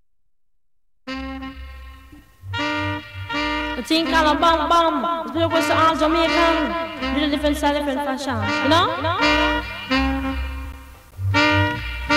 L: The different different fashion. You know?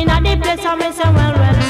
L: in at the place and me say well well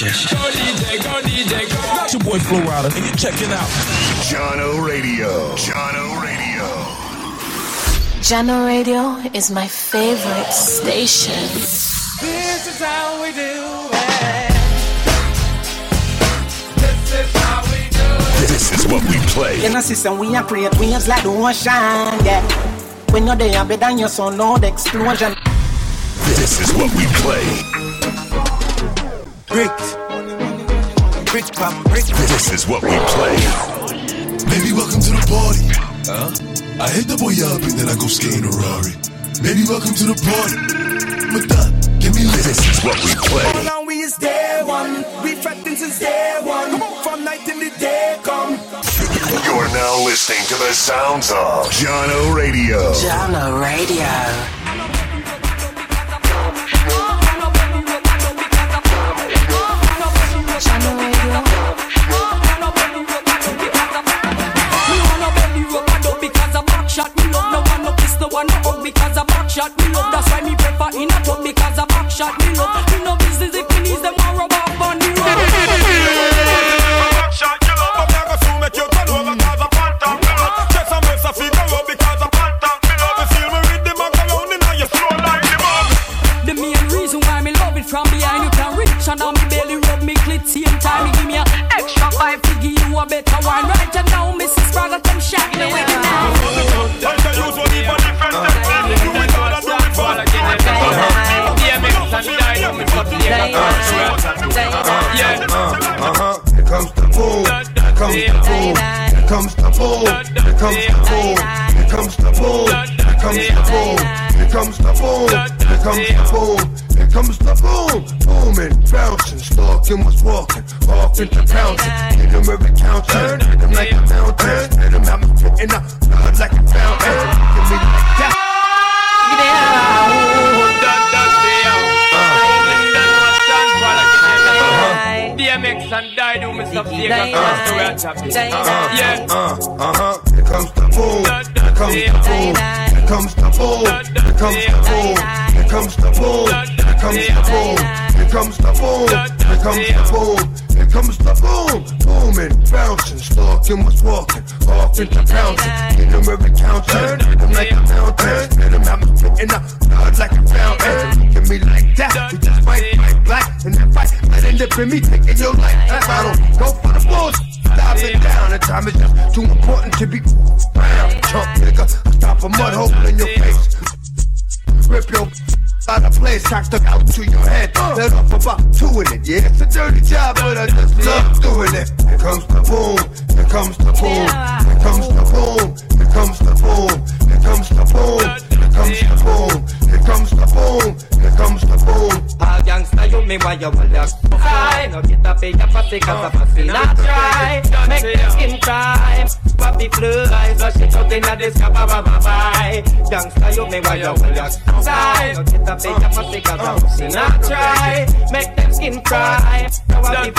M: Yo, this.
B: Go DJ, go DJ, go. It's your boy Flo Rida, and you're checking out
C: Jahkno Radio. Jahkno Radio.
A: Jahkno Radio is my favorite station.
N: This is how we do it. This is how we do it.
C: This is what we play.
O: In a system we are create waves like the ocean, yeah. When you're there, better your son know the explosion.
C: This is what we play.
O: Brick, brick pam, brick.
C: This is what we play.
E: Baby, welcome to the party. Huh? I hit the boy up and then I go skating a Rari. Baby, welcome to the party. With that, give me lit.
C: This is what we play.
N: Now we is day one. We fretting since day one. From night till the day come.
C: You're now listening to the sounds of Jahkno Radio.
O: Jahkno Radio.
P: Across the world. Yeah.
E: Uh, uh-huh. Here comes the boom. Here comes the boom. Here comes the boom. Here comes the boom. Here comes the boom. Here comes the boom. Here comes the boom. Here comes the boom. Booming, bouncing, stalking, was walking, off into pouncing. Hit him every counter. Hit him like a mountain. Hit him out, spitting out blood like a fountain. Give me like that. We just fight, fight black, and that fight might end up in me taking your life. I don't go for the bullshit. It down. The time is just too important to be brown. Chump nigga, stop a mud hole in your face. Rip your out of place, cock stuck out to your head. Let off about two in it. Yeah, it's a dirty job, but I just love doing it. Here comes the boom. Here comes the boom. Here comes the boom. Here comes the boom. Here comes the boom. Here comes the boom. Here comes the boom. Here comes the boom.
Q: All gangsta you me why you want cry No get a up a cause a pussy not try. Make them skin cry. Papi fly So she out in a this kappa ba ba bye. Gangsta you me why you want cry No get a up a cause a pussy not uh, try. Make them skin cry. Fly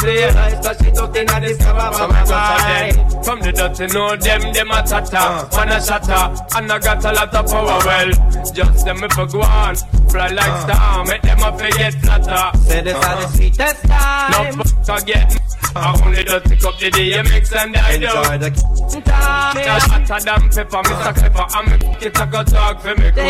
Q: out this bye
P: From the dirty know them, them a tata. Uh. Man a shatter, and I got a lot of power Well, just them if I go on. Fly like uh. star, make them a forget flatter.
Q: Say this are the uh-huh. sweetest time.
P: No fuck forget I only just pick up the DMX and I do.
Q: Enjoy the time
P: Hotter than pepper, Mr. Uh-huh. Clever. And me it a go talk for me crew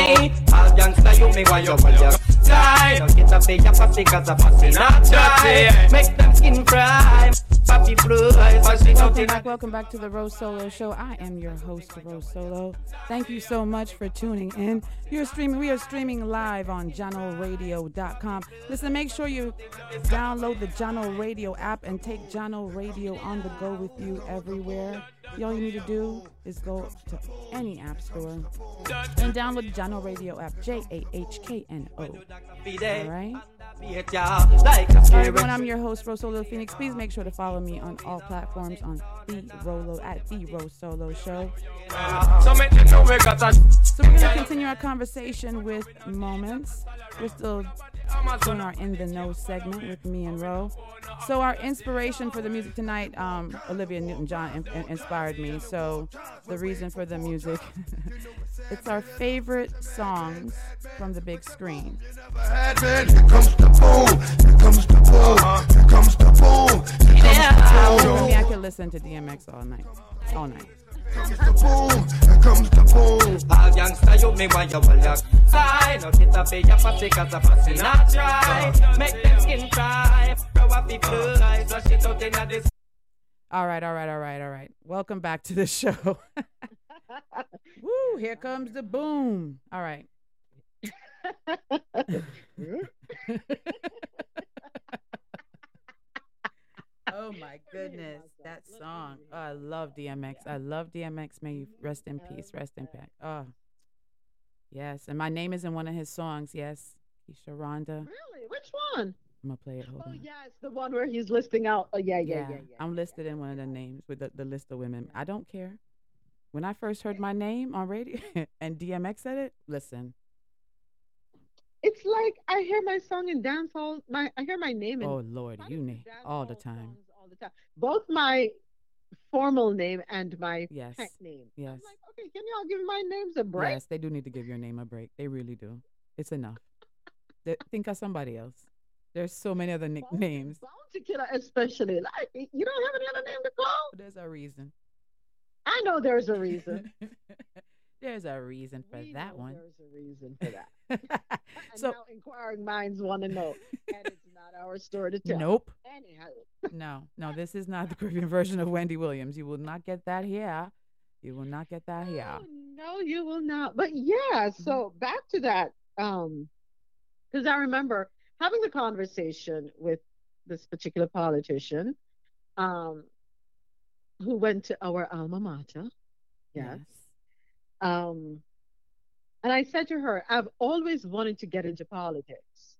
Q: All gangsta you me why you want to die No get a up a cause a pussy not try Make them skin cry Papi fly So she out
F: Welcome back, welcome back to the RoSolo Show. I am your host, RoSolo. Thank you so much for tuning in. You're streaming, we are streaming live on JahknoRadio.com. Listen, make sure you download the Jahkno Radio app and take Jahkno Radio on the go with you everywhere. All you need to do is go to any app store and download the Jahkno Radio app, J A H K N O. All right?
Q: Like
F: All right, everyone, I'm your host, RoSolo Phoenixx. Please make sure to follow me on all platforms on the Rolo at the RoSolo Show.
P: So make them know we got a
F: So we're gonna continue our conversation with moments. We're still doing our In the Know segment with Mi and Ro. So our inspiration for the music tonight, um, Olivia Newton-John in- in- inspired me. So the reason for the music, *laughs* it's our favorite songs from the big screen. Me, I could listen to DMX all night, all night.
E: Here comes the boom.
Q: All gangsta you me want you all your side. No sit up in your pussy cause a pussy not dry. Make them skin cry. Throw up the fly. Flush it out in this.
F: All right, all right, all right, all right. Welcome back to the *laughs* show. Woo, here comes the boom. All right. oh my goodness, that song. Oh, I love DMX. I love DMX. May you rest in peace, rest in peace. Oh, yes. And my name is in one of his songs. Yes, Keisha Rhonda.
K: Really? Which one?
F: I'm gonna play it. Hold
K: Oh
F: on.
K: yeah, it's the one where he's listing out. Oh yeah, yeah, yeah, yeah.
F: I'm listed in one of the names with the, the list of women. I don't care. When I first heard my name on radio *laughs* and DMX said it, listen.
K: It's like I hear my song in dance hall. My I hear my name in
F: Oh Lord, you name all the time.
K: all the time. Both my formal name and my
F: Yes.
K: pet name.
F: Yes.
K: I'm Like, okay, can y'all give my names a break?
F: Yes, they do need to give your name a break. They really do. It's enough. Th- think of somebody else. There's so many other nicknames.
K: Bounty Killer, especially. Like you don't have any other name to call.
F: There's a reason.
K: I know there's a reason. *laughs*
F: There's a reason for that one.
K: There's a reason for that. *laughs*
F: So-
K: now inquiring minds want to know, and it's not our story to tell.
F: Nope.
K: Anyhow,
F: No, no, this is not the Caribbean version of Wendy Williams. You will not get that here. You will not get that here.
K: no, you will not. But yeah, so back to that. Um, because I remember having the conversation with this particular politician, um, who went to our alma mater. Yes. Um, and I said to her, I've always wanted to get into politics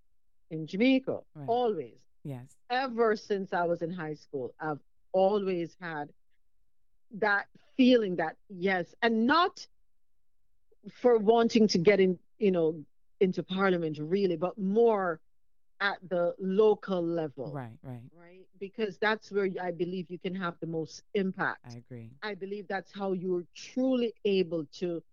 K: in Jamaica.
F: Right.
K: Always.
F: Yes.
K: Ever since I was in high school, I've always had that feeling that yes, and not for wanting to get in, you know, into parliament really, but more at the local level.
F: Right, right.
K: Right. Because that's where I believe you can have the most impact.
F: I agree.
K: I believe that's how you're truly able to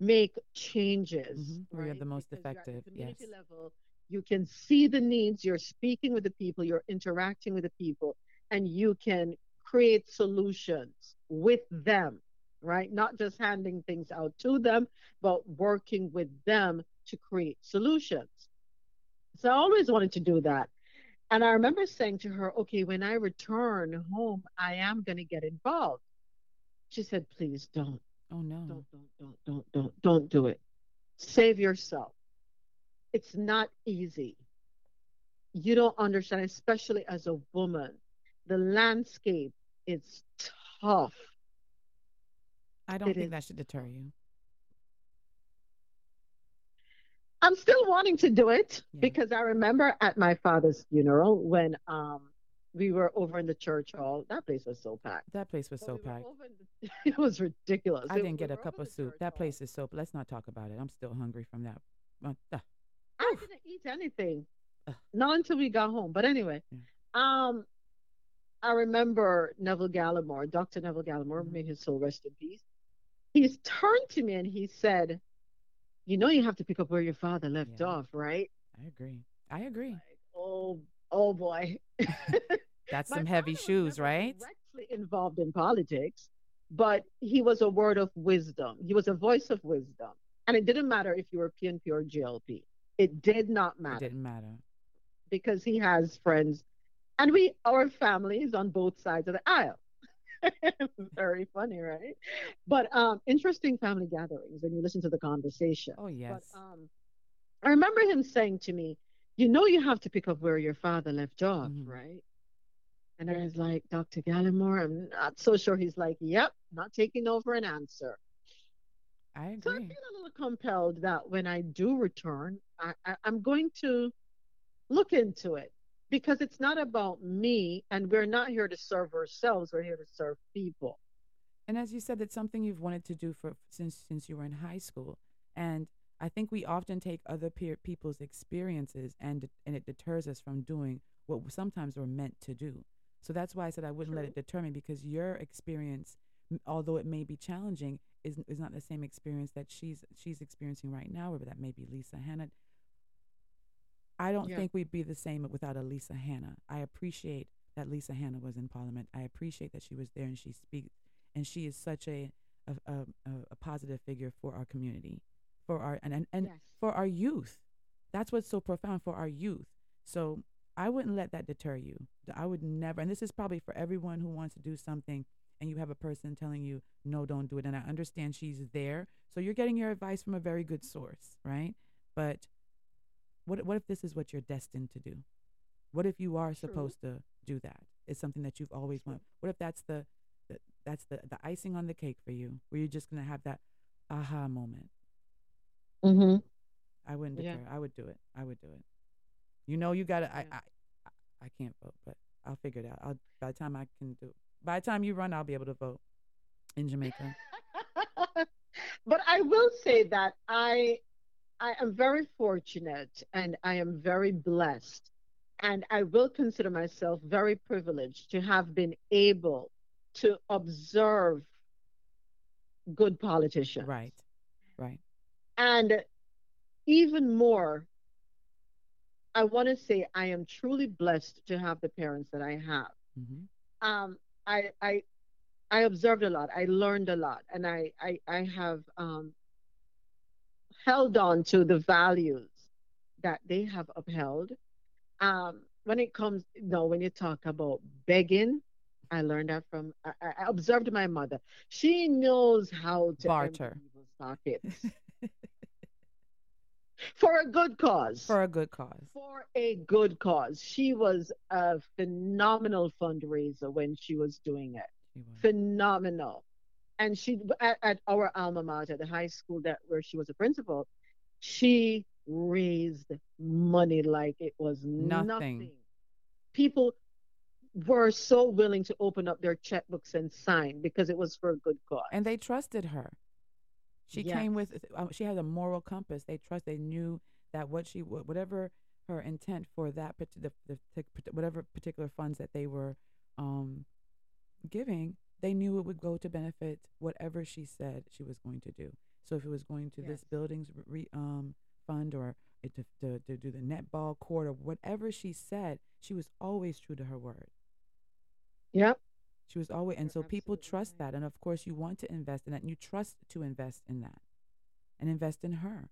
K: make changes.
F: Mhm. Where you're the most
K: Because you're at the
F: effective. Yes.
K: community level, you can see the needs, you're speaking with the people, you're interacting with the people, and you can create solutions with them, right? Not just handing things out to them, but working with them to create solutions. So I always wanted to do that. And I remember saying to her, okay, when I return home, I am going to get involved. She said, please don't.
F: Oh, no.
K: Don't, don't, don't, don't, don't, don't do it. Save yourself. It's not easy. You don't understand, especially as a woman. The landscape is tough.
F: I don't
K: It
F: think
K: is
F: that should deter you.
K: I'm still wanting to do it because I remember at my father's funeral when um we were over in the church hall. That place was so packed.
F: That place was so packed. *laughs*
K: It was ridiculous.
F: I
K: It-
F: didn't
K: we
F: get a cup of soup. That
K: hall.
F: place is so. Let's not talk about it. I'm still hungry from that. Uh, uh,
K: I didn't eat anything, not until we got home. But anyway, um, I remember Neville Gallimore, Dr. Neville Gallimore,
F: Mm-hmm.
K: may his soul rest in peace. He's turned to me and he said, "You know, you have to pick up where your father left off, right?"
F: I agree. I agree.
K: Oh, oh boy. *laughs*
F: That's some heavy shoes, right?
K: directly involved in politics, but he was a word of wisdom. He was a voice of wisdom. And it didn't matter if you were PNP or JLP. It did not
F: It
K: matter
F: didn't matter.
K: because he has friends and we our families on both sides of the aisle. *laughs* Very funny, right? But um interesting family gatherings when you listen to the conversation.
F: Oh yes.
K: But um I remember him saying to me, you know you have to pick up where your father left off,
F: Mm-hmm.
K: right? And I was like, Dr. Gallimore, I'm not so sure. He's like, Yep, not taking over an answer.
F: I agree.
K: So I feel a little compelled that when I do return, I, I, I'm going to look into it because it's not about me and we're not here to serve ourselves. We're here to serve people.
F: And as you said, it's something you've wanted to do for since since you were in high school. And I think we often take other peer, people's experiences and it- and it deters us from doing what sometimes we're meant to do. So that's why I said I wouldn't let it deter me because your experience, although it may be challenging, is is not the same experience that she's she's experiencing right now, or that may be Lisa Hanna. I don't
K: Yeah.
F: think we'd be the same without a Lisa Hanna. I appreciate that Lisa Hanna was in Parliament. I appreciate that she was there and she speaks, and she is such a a, a, a- positive figure for our community, for our and and, and for our youth. That's what's so profound for our youth. So I wouldn't let that deter you. I would never. And this is probably for everyone who wants to do something, and you have a person telling you no, don't do it. And I understand she's there, so you're getting your advice from a very good source, right? But what what if this is what you're destined to do? What if you are supposed to do that? It's something that you've always wanted. What if that's the, the that's the the icing on the cake for you, where you're just gonna have that aha moment?
K: Mm-hmm.
F: I wouldn't
K: Yeah.
F: I would do it. I would do it. You know, you got to. I, I I I can't vote, but I'll figure it out. I'll by the time I can do. By the time you run, I'll be able to vote in Jamaica. *laughs*
K: But I will say that I I am very fortunate and I am very blessed. And I will consider myself very privileged to have been able to observe good politicians.
F: Right. Right.
K: And even more, I want to say I am truly blessed to have the parents that I have.
F: Mm-hmm.
K: Um, I, I, I observed a lot. I learned a lot, and I, I, I have um, held on to the values that they have upheld. Um, when it comes, no, when you talk about begging, I learned that from. I, I I observed my mother. She knows how to
F: Barter.
K: people's pockets *laughs* for a good cause.
F: For a good cause.
K: For a good cause. She was a phenomenal fundraiser when she was doing it. Phenomenal. And she at, at our alma mater, the high school that where she was a principal, she raised money like it was
F: Nothing.
K: nothing. People were so willing to open up their checkbooks and sign because it was for a good cause.
F: And they trusted her. She
K: Yes.
F: came with. Uh, she had a moral compass. They trust. They knew that what she would, whatever her intent for that particular, the, the, whatever particular funds that they were um, giving, they knew it would go to benefit whatever she said she was going to do. So if it was going to this buildings re, um, fund or to, to, to do the netball court or whatever she said, she was always true to her word.
K: Yep.
F: She was always, and so people trust that, and of course you want to invest in that, and you trust to invest in that, and invest in her.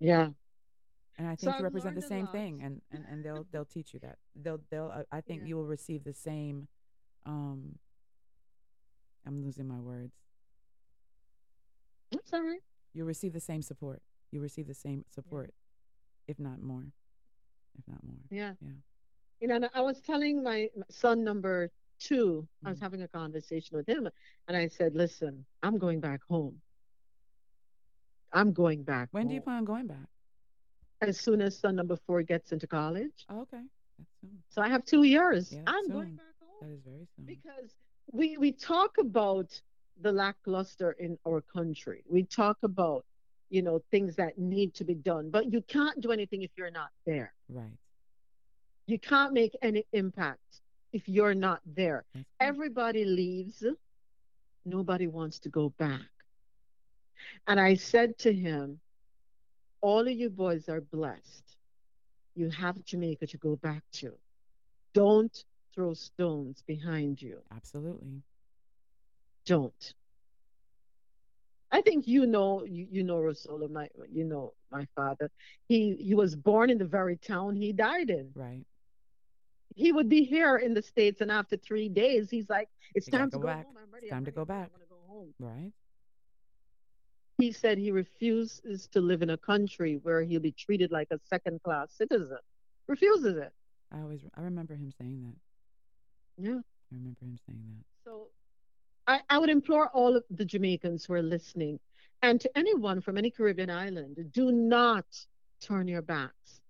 K: Yeah.
F: And I
K: So
F: think
K: I've
F: you represent the same thing, and, and, and they'll *laughs* they'll teach you that. They'll they'll uh, I think you will receive the same. Um, I'm losing my words.
K: All right.
F: You'll receive the same support. You receive the same support, if not more. If not more.
K: Yeah.
F: Yeah.
K: You know, and I was telling my son number 2 I
F: Mm.
K: was having a conversation with him, and I said, "Listen, I'm going back home. I'm going back.
F: When do you plan on going back?
K: As soon as son number four gets into college.
F: Oh, okay. That's soon.
K: So I have two years.
F: Yeah,
K: I'm
F: soon.
K: going back home
F: That is very soon.
K: because we we talk about the lackluster in our country. We talk about you know things that need to be done, but you can't do anything if you're not there.
F: Right.
K: You can't make any impact if you're not there. Everybody leaves. Nobody wants to go back. And I said to him, All of you boys are blessed. You have Jamaica to go back to. Don't throw stones behind you.
F: Absolutely.
K: Don't. I think you know you, you know RoSolo, my you know my father. He he was born in the very town he died in.
F: Right.
K: He would be here in the States and after three days he's like, It's
F: You
K: time to
F: go back.
K: home. I'm ready.
F: It's
K: I'm
F: time to go back.
K: I want to go home.
F: Right.
K: He said he refuses to live in a country where he'll be treated like a second class citizen. Refuses it.
F: I always I remember him saying that.
K: Yeah.
F: I remember him saying that.
K: So I, I would implore all of the Jamaicans who are listening and to anyone from any Caribbean island, do not turn your backs.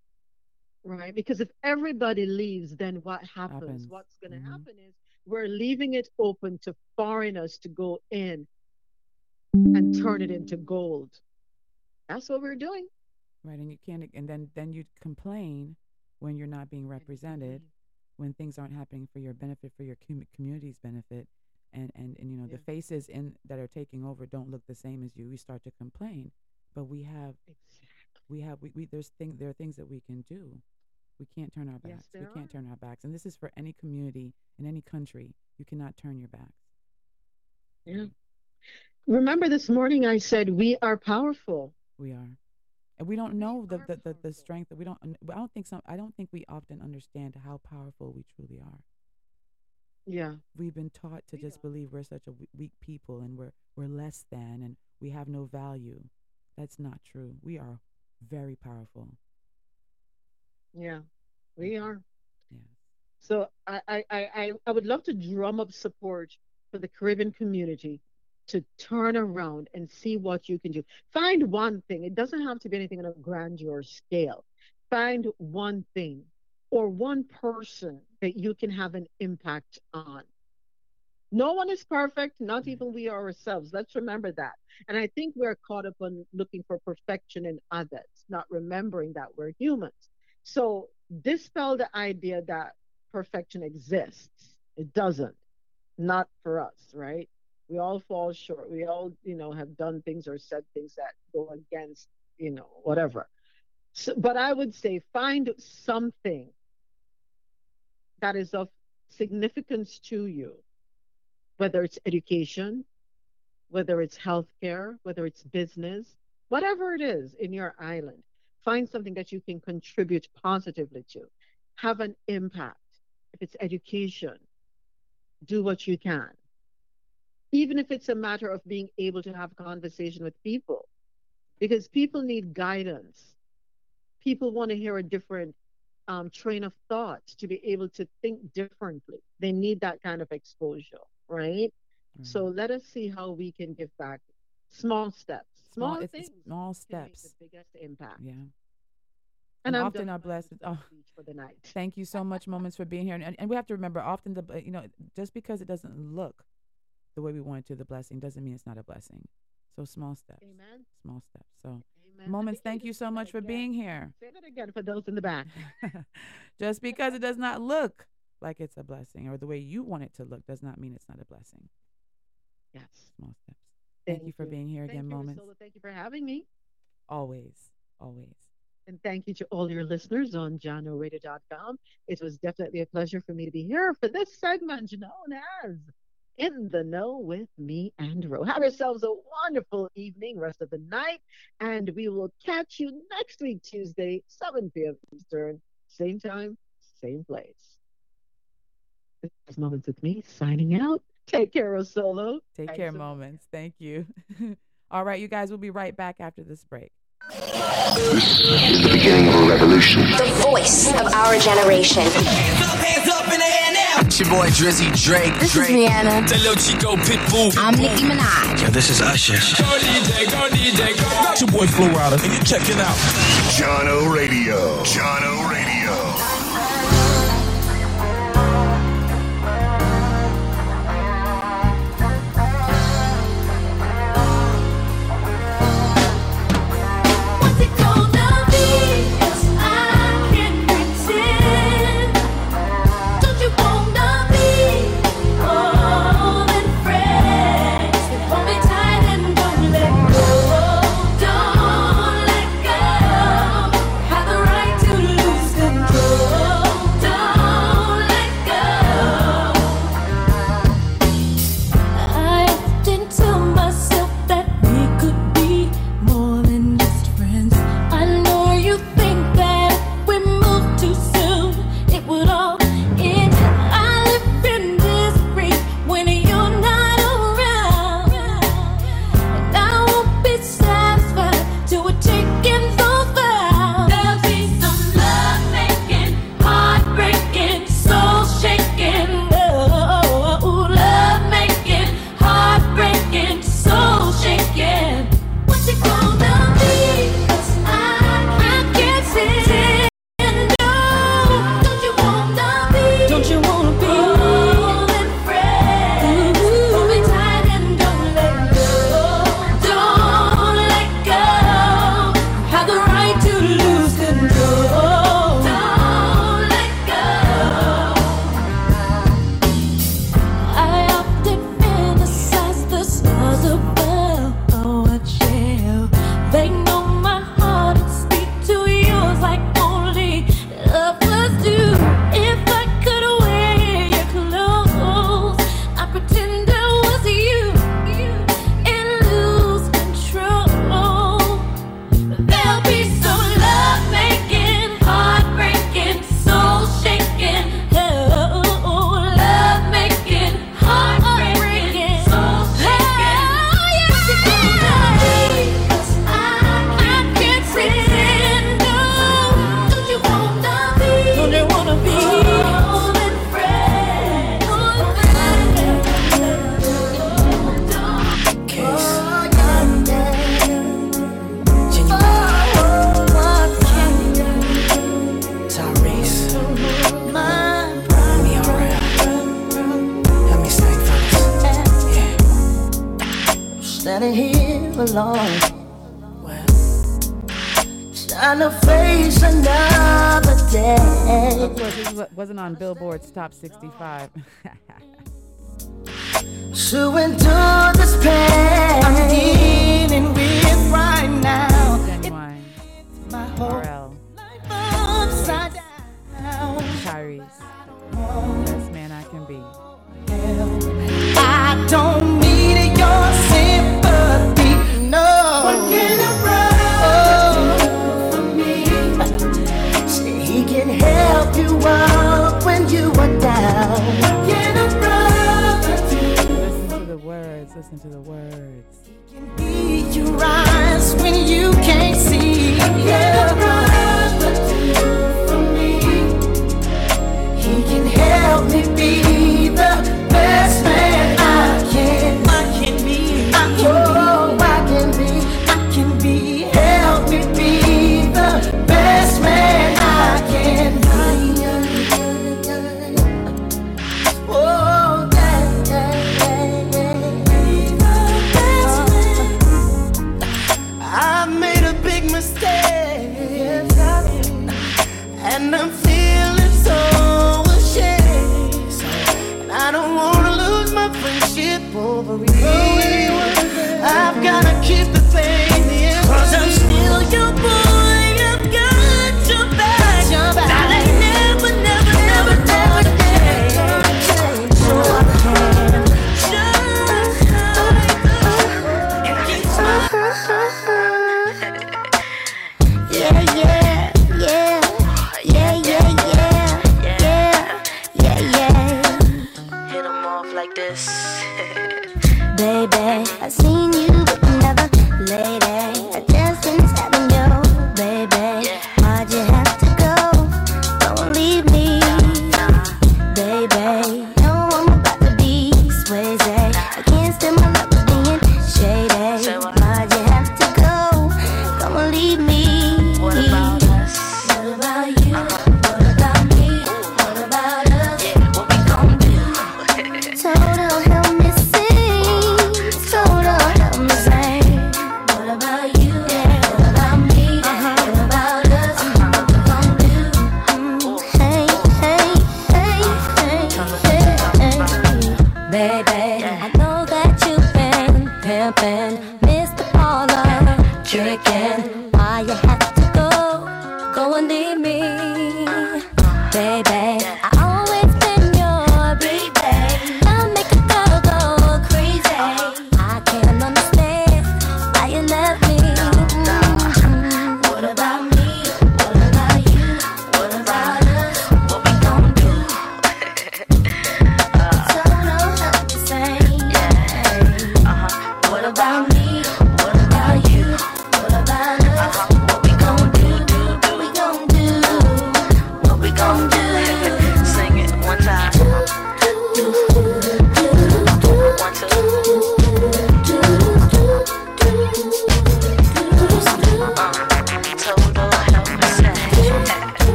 K: Right? Because if everybody leaves, then what happens?
F: Happens.
K: What's going to
F: Mhm.
K: happen is we're leaving it open to foreigners to go in and turn it into gold. That's what we're doing.
F: Right, and you can't, and then then you complain when you're not being represented, when things aren't happening for your benefit, for your com- community's benefit, and and and you know the faces in that are taking over don't look the same as you. We start to complain, but we have, we have, we, we there's thing there are things that we can do. We can't turn our
K: Yes,
F: backs. we
K: there
F: can't turn our backs, and this is for any community in any country. You cannot turn your backs.
K: Yeah. Remember this morning I said we are powerful.
F: We are. And we don't know the, the, the, the strength that we don't I don't think some I don't think we often understand how powerful we truly are.
K: Yeah.
F: We've been taught to just believe we're such a weak people and we're we're less than and we have no value. That's not true. We are very powerful.
K: Yeah. We are.
F: Yeah.
K: So I, I, I- I would love to drum up support for the Caribbean community to turn around and see what you can do. Find one thing. It doesn't have to be anything on a grandeur scale. Find one thing or one person that you can have an impact on. No one is perfect, not mm-hmm. even we ourselves. Let's remember that. And I think we're caught up on looking for perfection in others, not remembering that we're humans. So dispel the idea that perfection exists. It doesn't. Not for us, right? We all fall short. We all, you know, have done things or said things that go against, you know, whatever. So, but I would say find something that is of significance to you, whether it's education, whether it's healthcare, whether it's business, whatever it is in your island. Find something that you can contribute positively to, have an impact. If it's education, do what you can. Even if it's a matter of being able to have conversation with people, because people need guidance. People want to hear a different um, train of thought to be able to think differently. They need that kind of exposure, right? So let us see how we can give back small steps, small,
F: Small,
K: things,
F: small steps.
K: the biggest impact.
F: Yeah.
K: And
F: And,
K: I'm
F: often are blessed. Oh,
K: for the night.
F: thank you so much, moments, for being here. And, and we have to remember, often the you know, just because it doesn't look the way we want it to, the blessing doesn't mean it's not a blessing. So small steps.
K: Amen.
F: Small steps. So
K: Amen.
F: moments, thank you so much for being here.
K: Say that again for those in the back. *laughs*
F: Just because it does not look like it's a blessing or the way you want it to look does not mean it's not a blessing.
K: Yes.
F: Small steps. Thank, you for being here
K: Thank
F: again,
K: you,
F: moments.
K: RoSolo. Thank you for having me.
F: Always. Always.
K: And thank you to all your listeners on JahknoRadio.com. It was definitely a pleasure for me to be here for this segment known as In the Know with Mi and Ro. Have yourselves a wonderful evening, rest of the night, and we will catch you next week, Tuesday, 7 p.m. Eastern, same time, same place. This is Moments with me signing out. Take care, RoSolo.
F: Take
K: Thanks
F: care,
K: so much.
F: moments. Thank you. *laughs* All right, you guys, we'll be right back after this break.
C: This is the beginning of a revolution.
R: The voice of our generation.
M: Hands up in the air now. It's your boy Drizzy Drake.
R: This is
M: Drake.
R: Rihanna.
M: The Lil Chico Pitbull.
R: I'm Nicki Minaj.
M: Yeah, this is Usher. Go DJ, go DJ, go.
B: It's your boy Flo Rida, and you're checking out
C: Jahkno Radio. Jahkno Radio.
N: standing here alone. Well, trying to face another day.
S: Of course, this wasn't on Billboard's Top 65. *laughs*
N: to endure this pain I'm dealing with right now. My whole
S: listen to the words.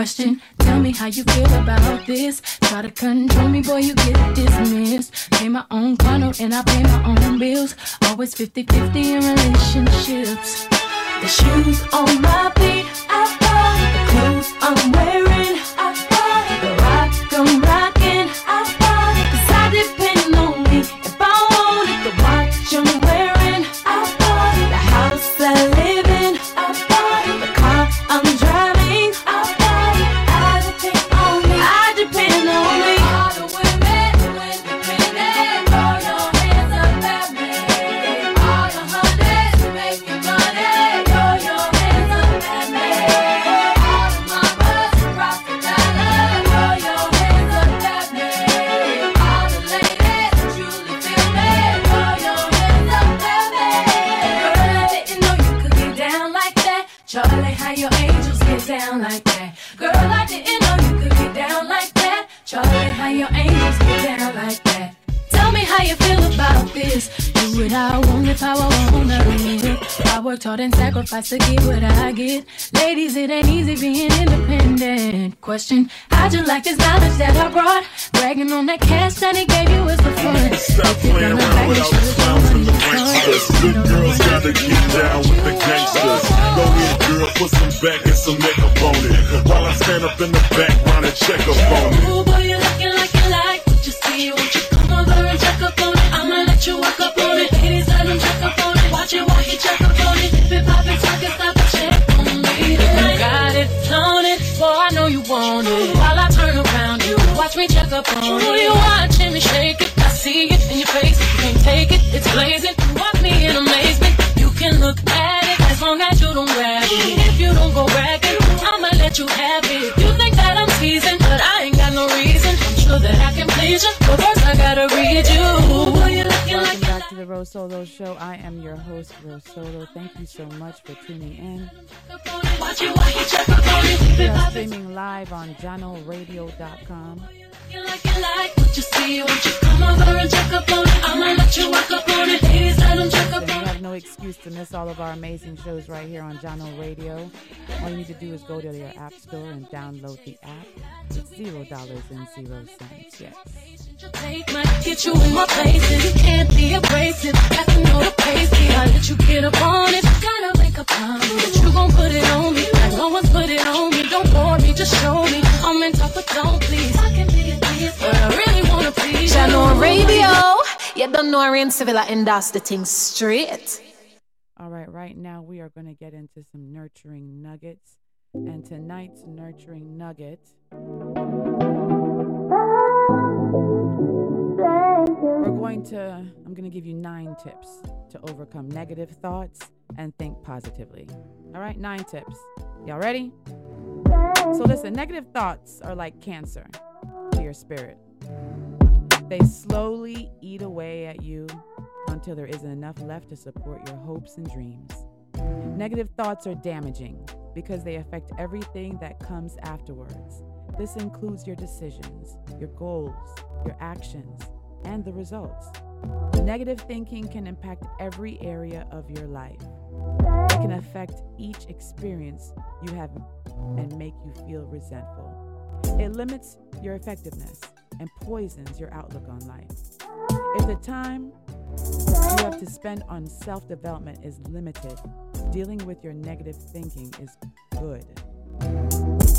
G: question. Tell me how you feel about this. Try to control me, boy, you get dismissed. Pay my own car note and I pay my own bills. Always 50 50 in relationships. The shoes on my feet, I bought the clothes I'm wearing. What I want if I wanna live. I worked hard and sacrificed to get what I get. Ladies, it ain't easy being independent. Question: How'd you like this knowledge that I brought? Bragging on that cash that he gave you is the fun.
T: Stop playing around without the clowns and the pranksters. Good girls gotta get down with the gangsters. Go ahead, girl, put some back and some makeup on it. While I stand up in the background and check up on it.
G: Ooh, boy, you looking like you like what you see. Won't you up on it. Ooh, you watching me shake it. I see it in your face. You can't take it, it's blazing. You me in amazement. You can look at it as long as you don't grab it. If you don't go bragging, I'ma let you have it. You think that I'm teasing, but I ain't got no reason. I'm sure that I can please you, but first I gotta read you. Boy, you looking like
F: Welcome back to the RoSolo Show. I am your host, RoSolo. Thank you so much for tuning in.
G: watch it while you check up on it.
F: We are streaming live on JahknoRadio.com.
G: You like you like what you see, won't you come over and check up on it? I'ma let you walk up on it. Ladies, let them check up
F: So you have no excuse to miss all of our amazing shows right here on Jahkno Radio. All you need to do is go to your app store and download the app. It's zero dollars and zero cents. Yes.
G: Take might get you in my places. You can't be abrasive. Got to know the pace. I let you get up on it. Gotta make a promise that you gon' put it on me. Like no one's put it on me. Don't bore me, just show me. I'm in top, but don't please. I can be a please, but I really wanna please. you.
A: Channel Radio. You don't know Arian Sevilla and that's the thing straight.
F: All right, right now we are going to get into some nurturing nuggets. And tonight's nurturing nugget. We're going to, I'm going to give you nine tips to overcome negative thoughts and think positively. All right, nine tips. Y'all ready? So, listen, negative thoughts are like cancer to your spirit. They slowly eat away at you until there isn't enough left to support your hopes and dreams. Negative thoughts are damaging because they affect everything that comes afterwards. This includes your decisions, your goals, your actions, and the results. Negative thinking can impact every area of your life. It can affect each experience you have and make you feel resentful. It limits your effectiveness and poisons your outlook on life. If the time you have to spend on self development is limited, dealing with your negative thinking is good.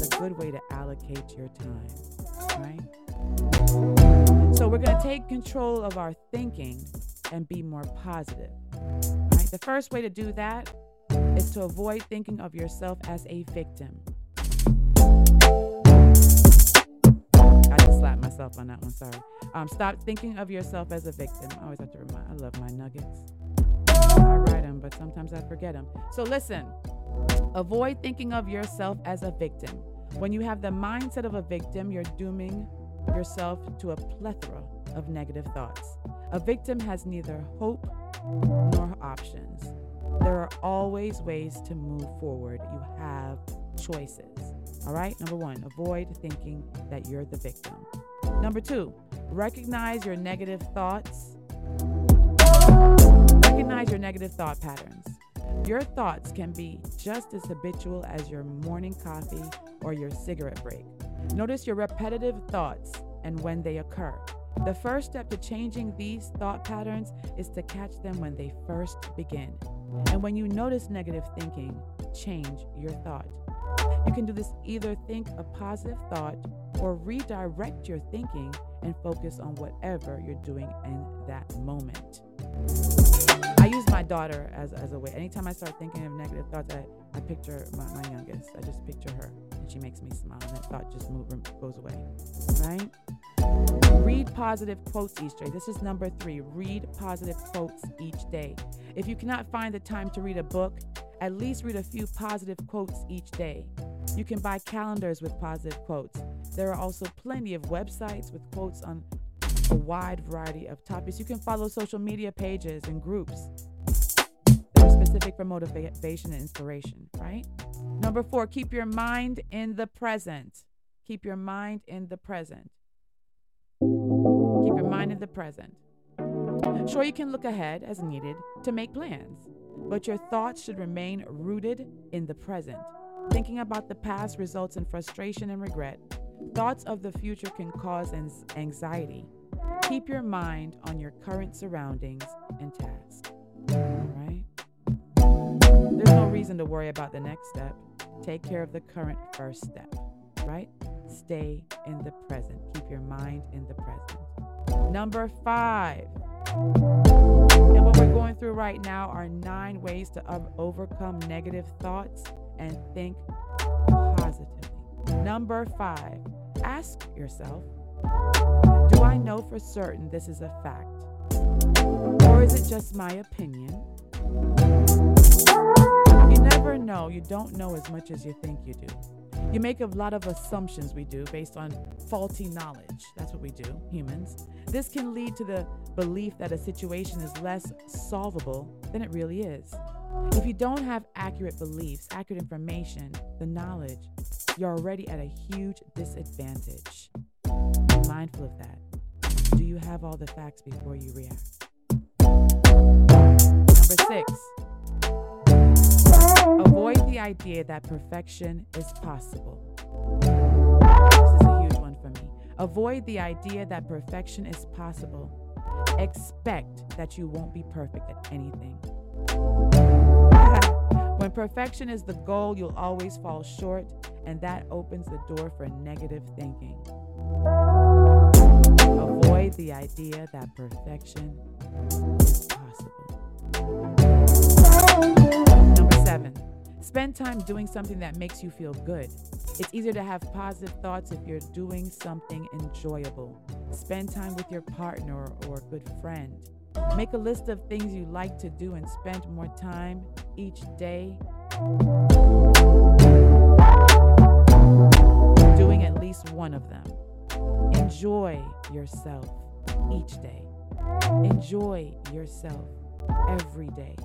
F: A good way to allocate your time, right? So, we're going to take control of our thinking and be more positive. Right? The first way to do that is to avoid thinking of yourself as a victim. I just slapped myself on that one, sorry. Um, stop thinking of yourself as a victim. I always have to remind, I love my nuggets. I write them, but sometimes I forget them. So listen, avoid thinking of yourself as a victim. When you have the mindset of a victim, you're dooming yourself to a plethora of negative thoughts. A victim has neither hope nor options. There are always ways to move forward. You have choices. All right? Number one, avoid thinking that you're the victim. Number two, recognize your negative thoughts. Recognize your negative thought patterns. Your thoughts can be just as habitual as your morning coffee or your cigarette break. Notice your repetitive thoughts and when they occur. The first step to changing these thought patterns is to catch them when they first begin. And when you notice negative thinking, change your thought. You can do this either think a positive thought or redirect your thinking and focus on whatever you're doing in that moment. My daughter as, as a way. Anytime I start thinking of negative thoughts, I, I picture my, my youngest. I just picture her and she makes me smile and that thought just move, goes away. Right? Read positive quotes each day. This is number three. Read positive quotes each day. If you cannot find the time to read a book, at least read a few positive quotes each day. You can buy calendars with positive quotes. There are also plenty of websites with quotes on a wide variety of topics. You can follow social media pages and groups specific for motivation and inspiration, right? Number four, keep your mind in the present. Keep your mind in the present. Keep your mind in the present. Sure, you can look ahead as needed to make plans, but your thoughts should remain rooted in the present. Thinking about the past results in frustration and regret. Thoughts of the future can cause anxiety. Keep your mind on your current surroundings and tasks. No reason to worry about the next step. Take care of the current first step, right? Stay in the present. Keep your mind in the present. Number five. And what we're going through right now are nine ways to overcome negative thoughts and think positively. Number five, ask yourself Do I know for certain this is a fact? Or is it just my opinion? Never know. You don't know as much as you think you do. You make a lot of assumptions, we do, based on faulty knowledge. That's what we do, humans. This can lead to the belief that a situation is less solvable than it really is. If you don't have accurate beliefs, accurate information, the knowledge, you're already at a huge disadvantage. Be mindful of that. Do you have all the facts before you react? Number six, avoid the idea that perfection is possible. This is a huge one for me. Avoid the idea that perfection is possible. Expect that you won't be perfect at anything. *laughs* when perfection is the goal, you'll always fall short, and that opens the door for negative thinking. Avoid the idea that perfection is possible. Number seven, spend time doing something that makes you feel good. It's easier to have positive thoughts if you're doing something enjoyable. Spend time with your partner or good friend. Make a list of things you like to do and spend more time each day doing at least one of them. Enjoy yourself each day. Enjoy yourself every day,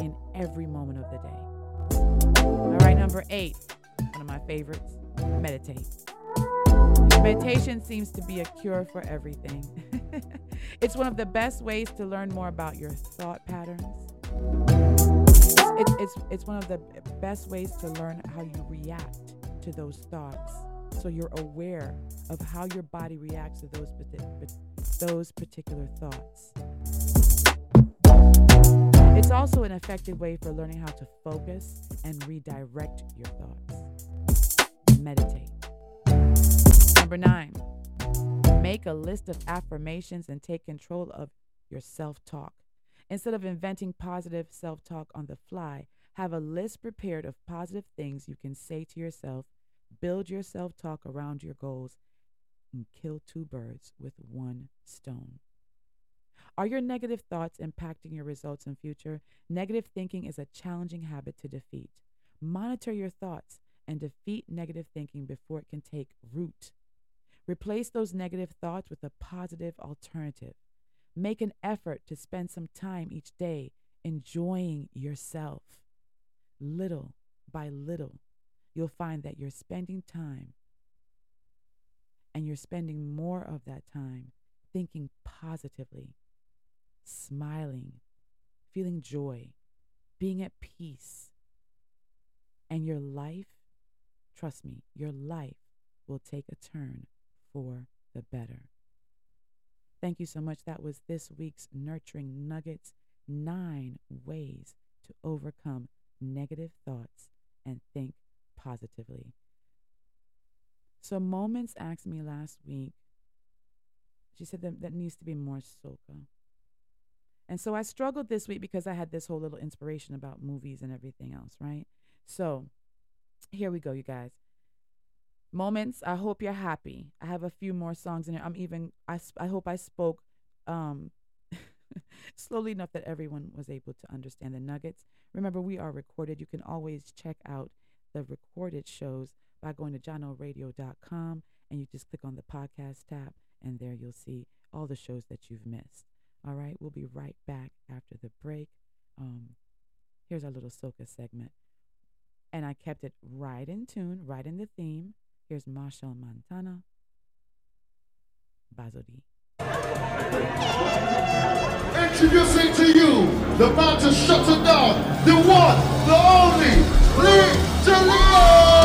F: in every moment of the day. All right, number eight, one of my favorites meditate. Meditation seems to be a cure for everything. *laughs* it's one of the best ways to learn more about your thought patterns. It's, it's, it's one of the best ways to learn how you react to those thoughts so you're aware of how your body reacts to those, those particular thoughts. It's also an effective way for learning how to focus and redirect your thoughts. Meditate. Number nine, make a list of affirmations and take control of your self talk. Instead of inventing positive self talk on the fly, have a list prepared of positive things you can say to yourself. Build your self talk around your goals and kill two birds with one stone. Are your negative thoughts impacting your results in future? Negative thinking is a challenging habit to defeat. Monitor your thoughts and defeat negative thinking before it can take root. Replace those negative thoughts with a positive alternative. Make an effort to spend some time each day enjoying yourself. Little by little, you'll find that you're spending time and you're spending more of that time thinking positively, smiling, feeling joy, being at peace. And your life, trust me, your life will take a turn for the better. Thank you so much. That was this week's Nurturing Nuggets nine ways to overcome negative thoughts and think positively. So, Moments asked me last week, she said that that needs to be more soca. And so I struggled this week because I had this whole little inspiration about movies and everything else, right? So here we go, you guys. Moments. I hope you're happy. I have a few more songs in there. I'm even. I, I hope I spoke um, *laughs* slowly enough that everyone was able to understand the nuggets. Remember, we are recorded. You can always check out the recorded shows by going to jahknoradio.com and you just click on the podcast tab, and there you'll see all the shows that you've missed. All right, we'll be right back after the break. Um, here's our little soca segment. And I kept it right in tune, right in the theme. Here's Machel Montano, Bazodee.
U: Introducing to you the mountain shuts it down, the one, the only, Lee
F: Jaleel!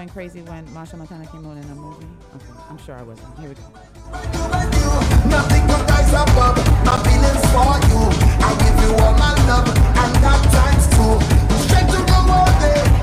F: went crazy when Machel Montano came on in a movie? Okay, I'm sure I wasn't. Here we go.
V: Straight to the.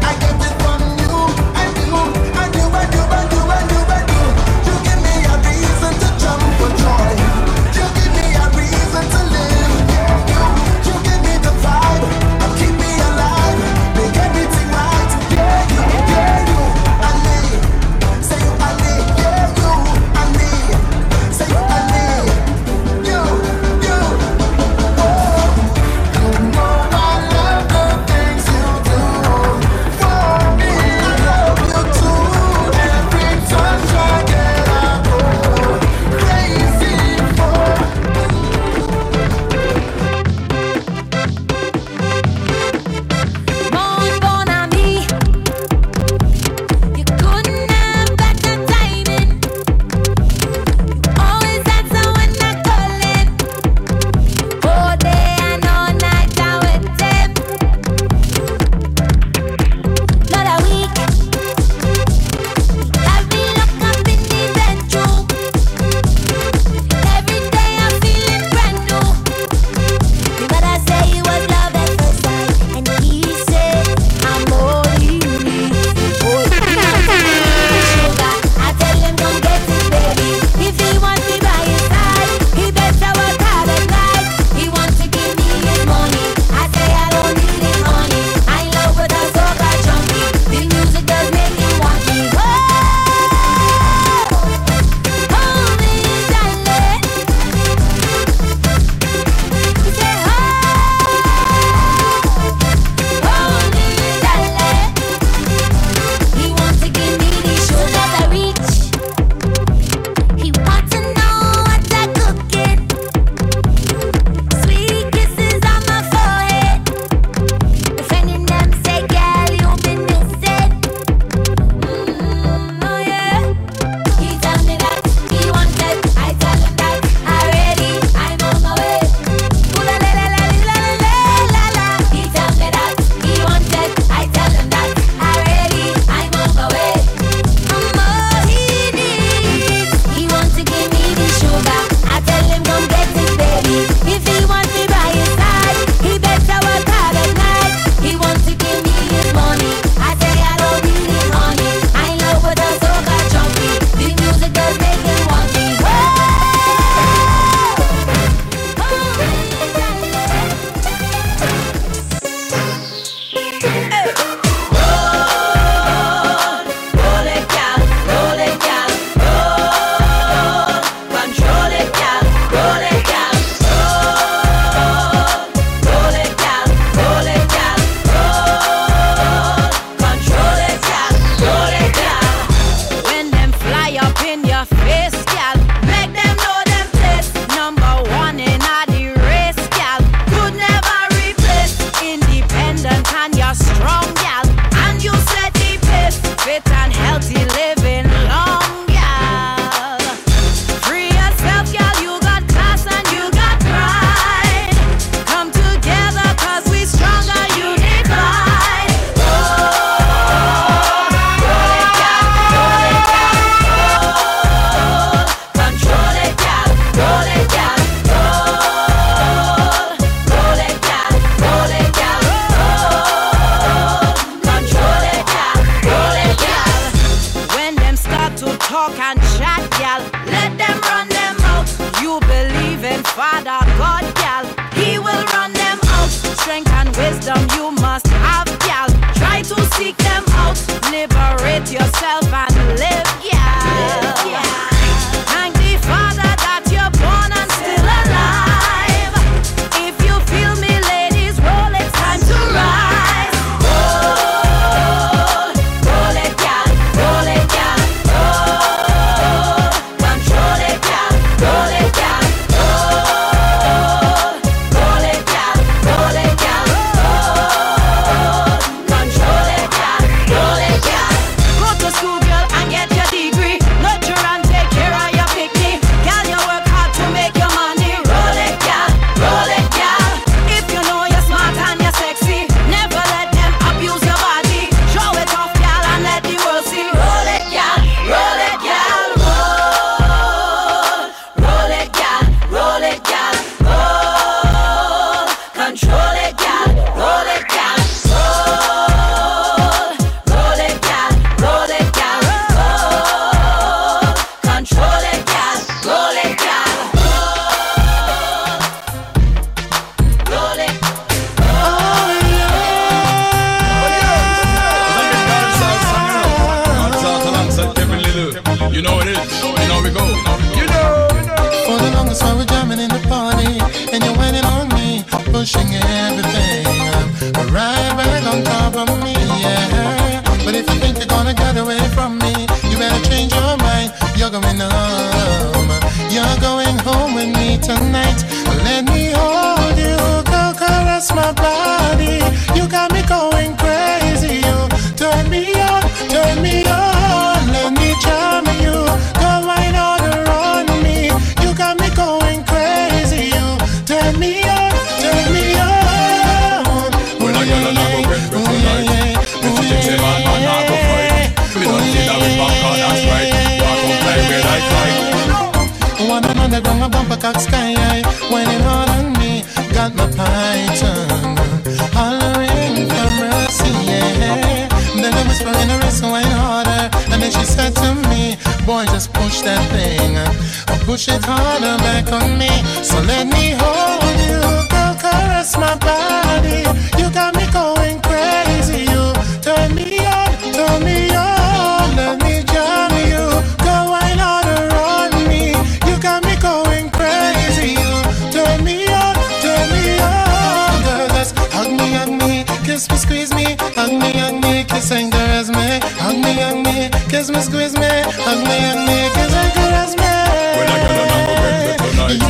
I: kiss me, squeeze me, hug me, hug me, kiss and caress me, hug me, hug me, kiss me, squeeze me, hug me, hug me, kiss and caress me.
W: When I get along with tonight,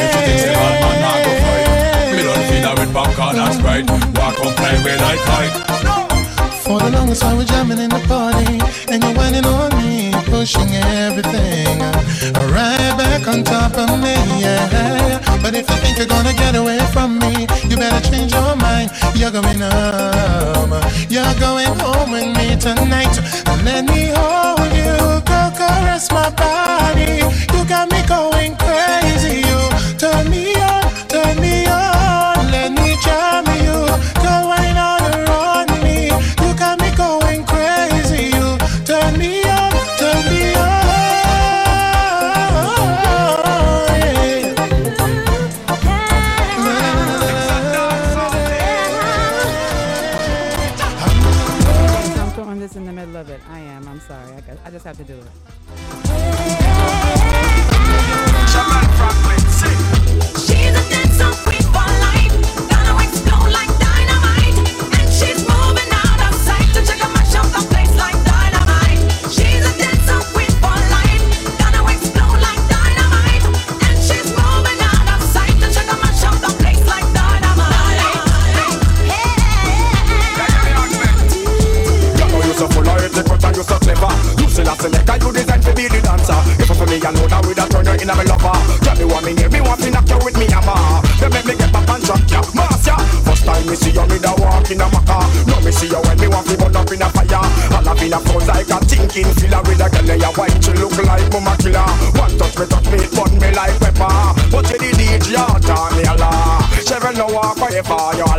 W: if you think say hard man, I go fight. Me don't feel with popcorn and sprite. Walk on play with like kite.
I: For the longest time we're jamming in the party, and you're whining on me, pushing everything right back on top of me. Yeah, but if you think you're gonna get away from me up, you're going home. You're going home with me tonight. And let me hold you, go caress my body. You got me going crazy, you turn me
F: to do it.
X: fire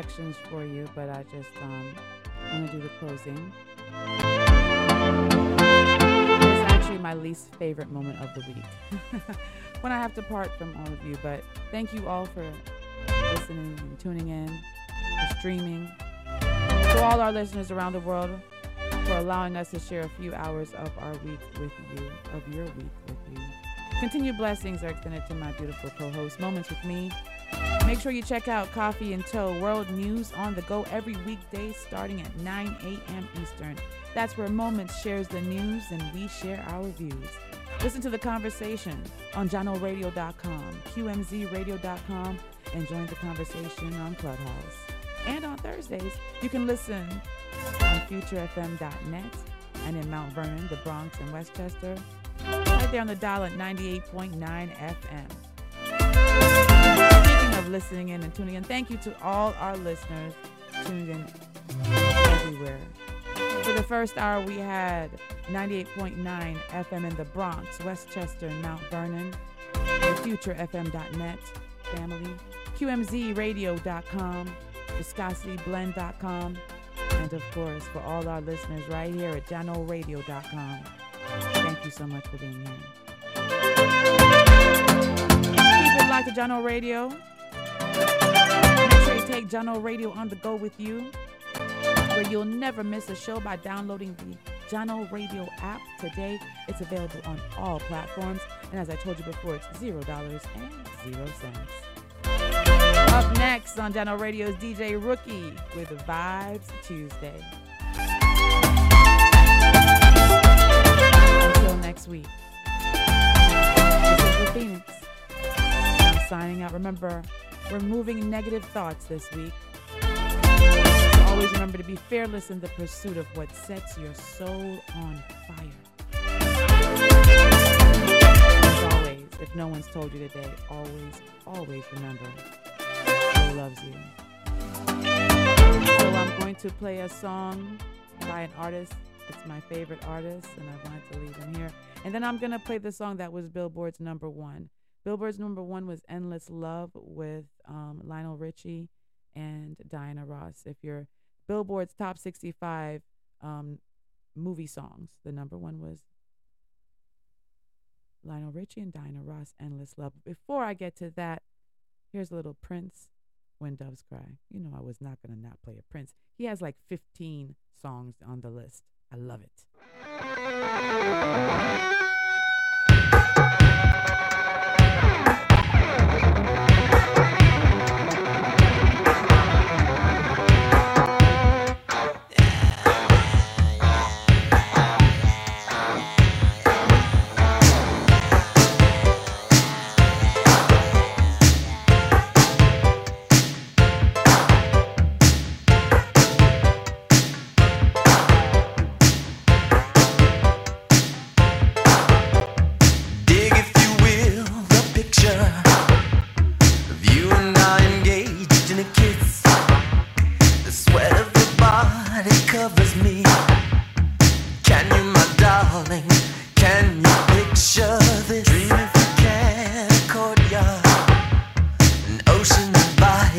F: selections for you, but I just um want to do the closing. It's actually my least favorite moment of the week *laughs* when I have to part from all of you. But thank you all for listening and tuning in, for streaming. To all our listeners around the world, for allowing us to share a few hours of our week with you, of your week with you. Continued blessings are extended to my beautiful co-host, Moments with Me. Make sure you check out Coffee and Toe World News on the go every weekday starting at 9 a.m. Eastern. That's where Moments shares the news and we share our views. Listen to the conversation on JahknoRadio.com, QMZRadio.com, and join the conversation on Clubhouse. And on Thursdays, you can listen on FutureFM.net and in Mount Vernon, the Bronx, and Westchester, right there on the dial at 98.9 FM. Of listening in and tuning in, thank you to all our listeners tuning in everywhere. For the first hour, we had 98.9 FM in the Bronx, Westchester, Mount Vernon, the FutureFM.net family, QMZRadio.com, ViscosityBlend.com, and of course, for all our listeners right here at JahknoRadio.com. Thank you so much for being here. Keep it locked to Jahkno Radio. Make sure you take Jahkno Radio on the go with you, where you'll never miss a show by downloading the Jahkno Radio app today. It's available on all platforms, and as I told you before, it's zero dollars and zero cents. Up next on Jahkno Radio's DJ Rookie with Vibes Tuesday. Until next week. This is the Phoenixx. I'm signing out. Remember, we're negative thoughts this week. Always always remember to be fearless in the pursuit of what sets your soul on fire. As always, if no one's told you today, always, always remember who loves you. So I'm going to play a song by an artist. It's my favorite artist, and I wanted to leave him here. And then I'm going to play the song that was Billboard's number one. Billboard's number one was Endless Love with um, Lionel Richie and Diana Ross. If you're Billboard's top 65 um, movie songs, the number one was Lionel Richie and Diana Ross, Endless Love. Before I get to that, here's a little Prince, When Doves Cry. You know, I was not going to not play a Prince. He has like 15 songs on the list. I love it.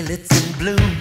Y: Violets in bloom.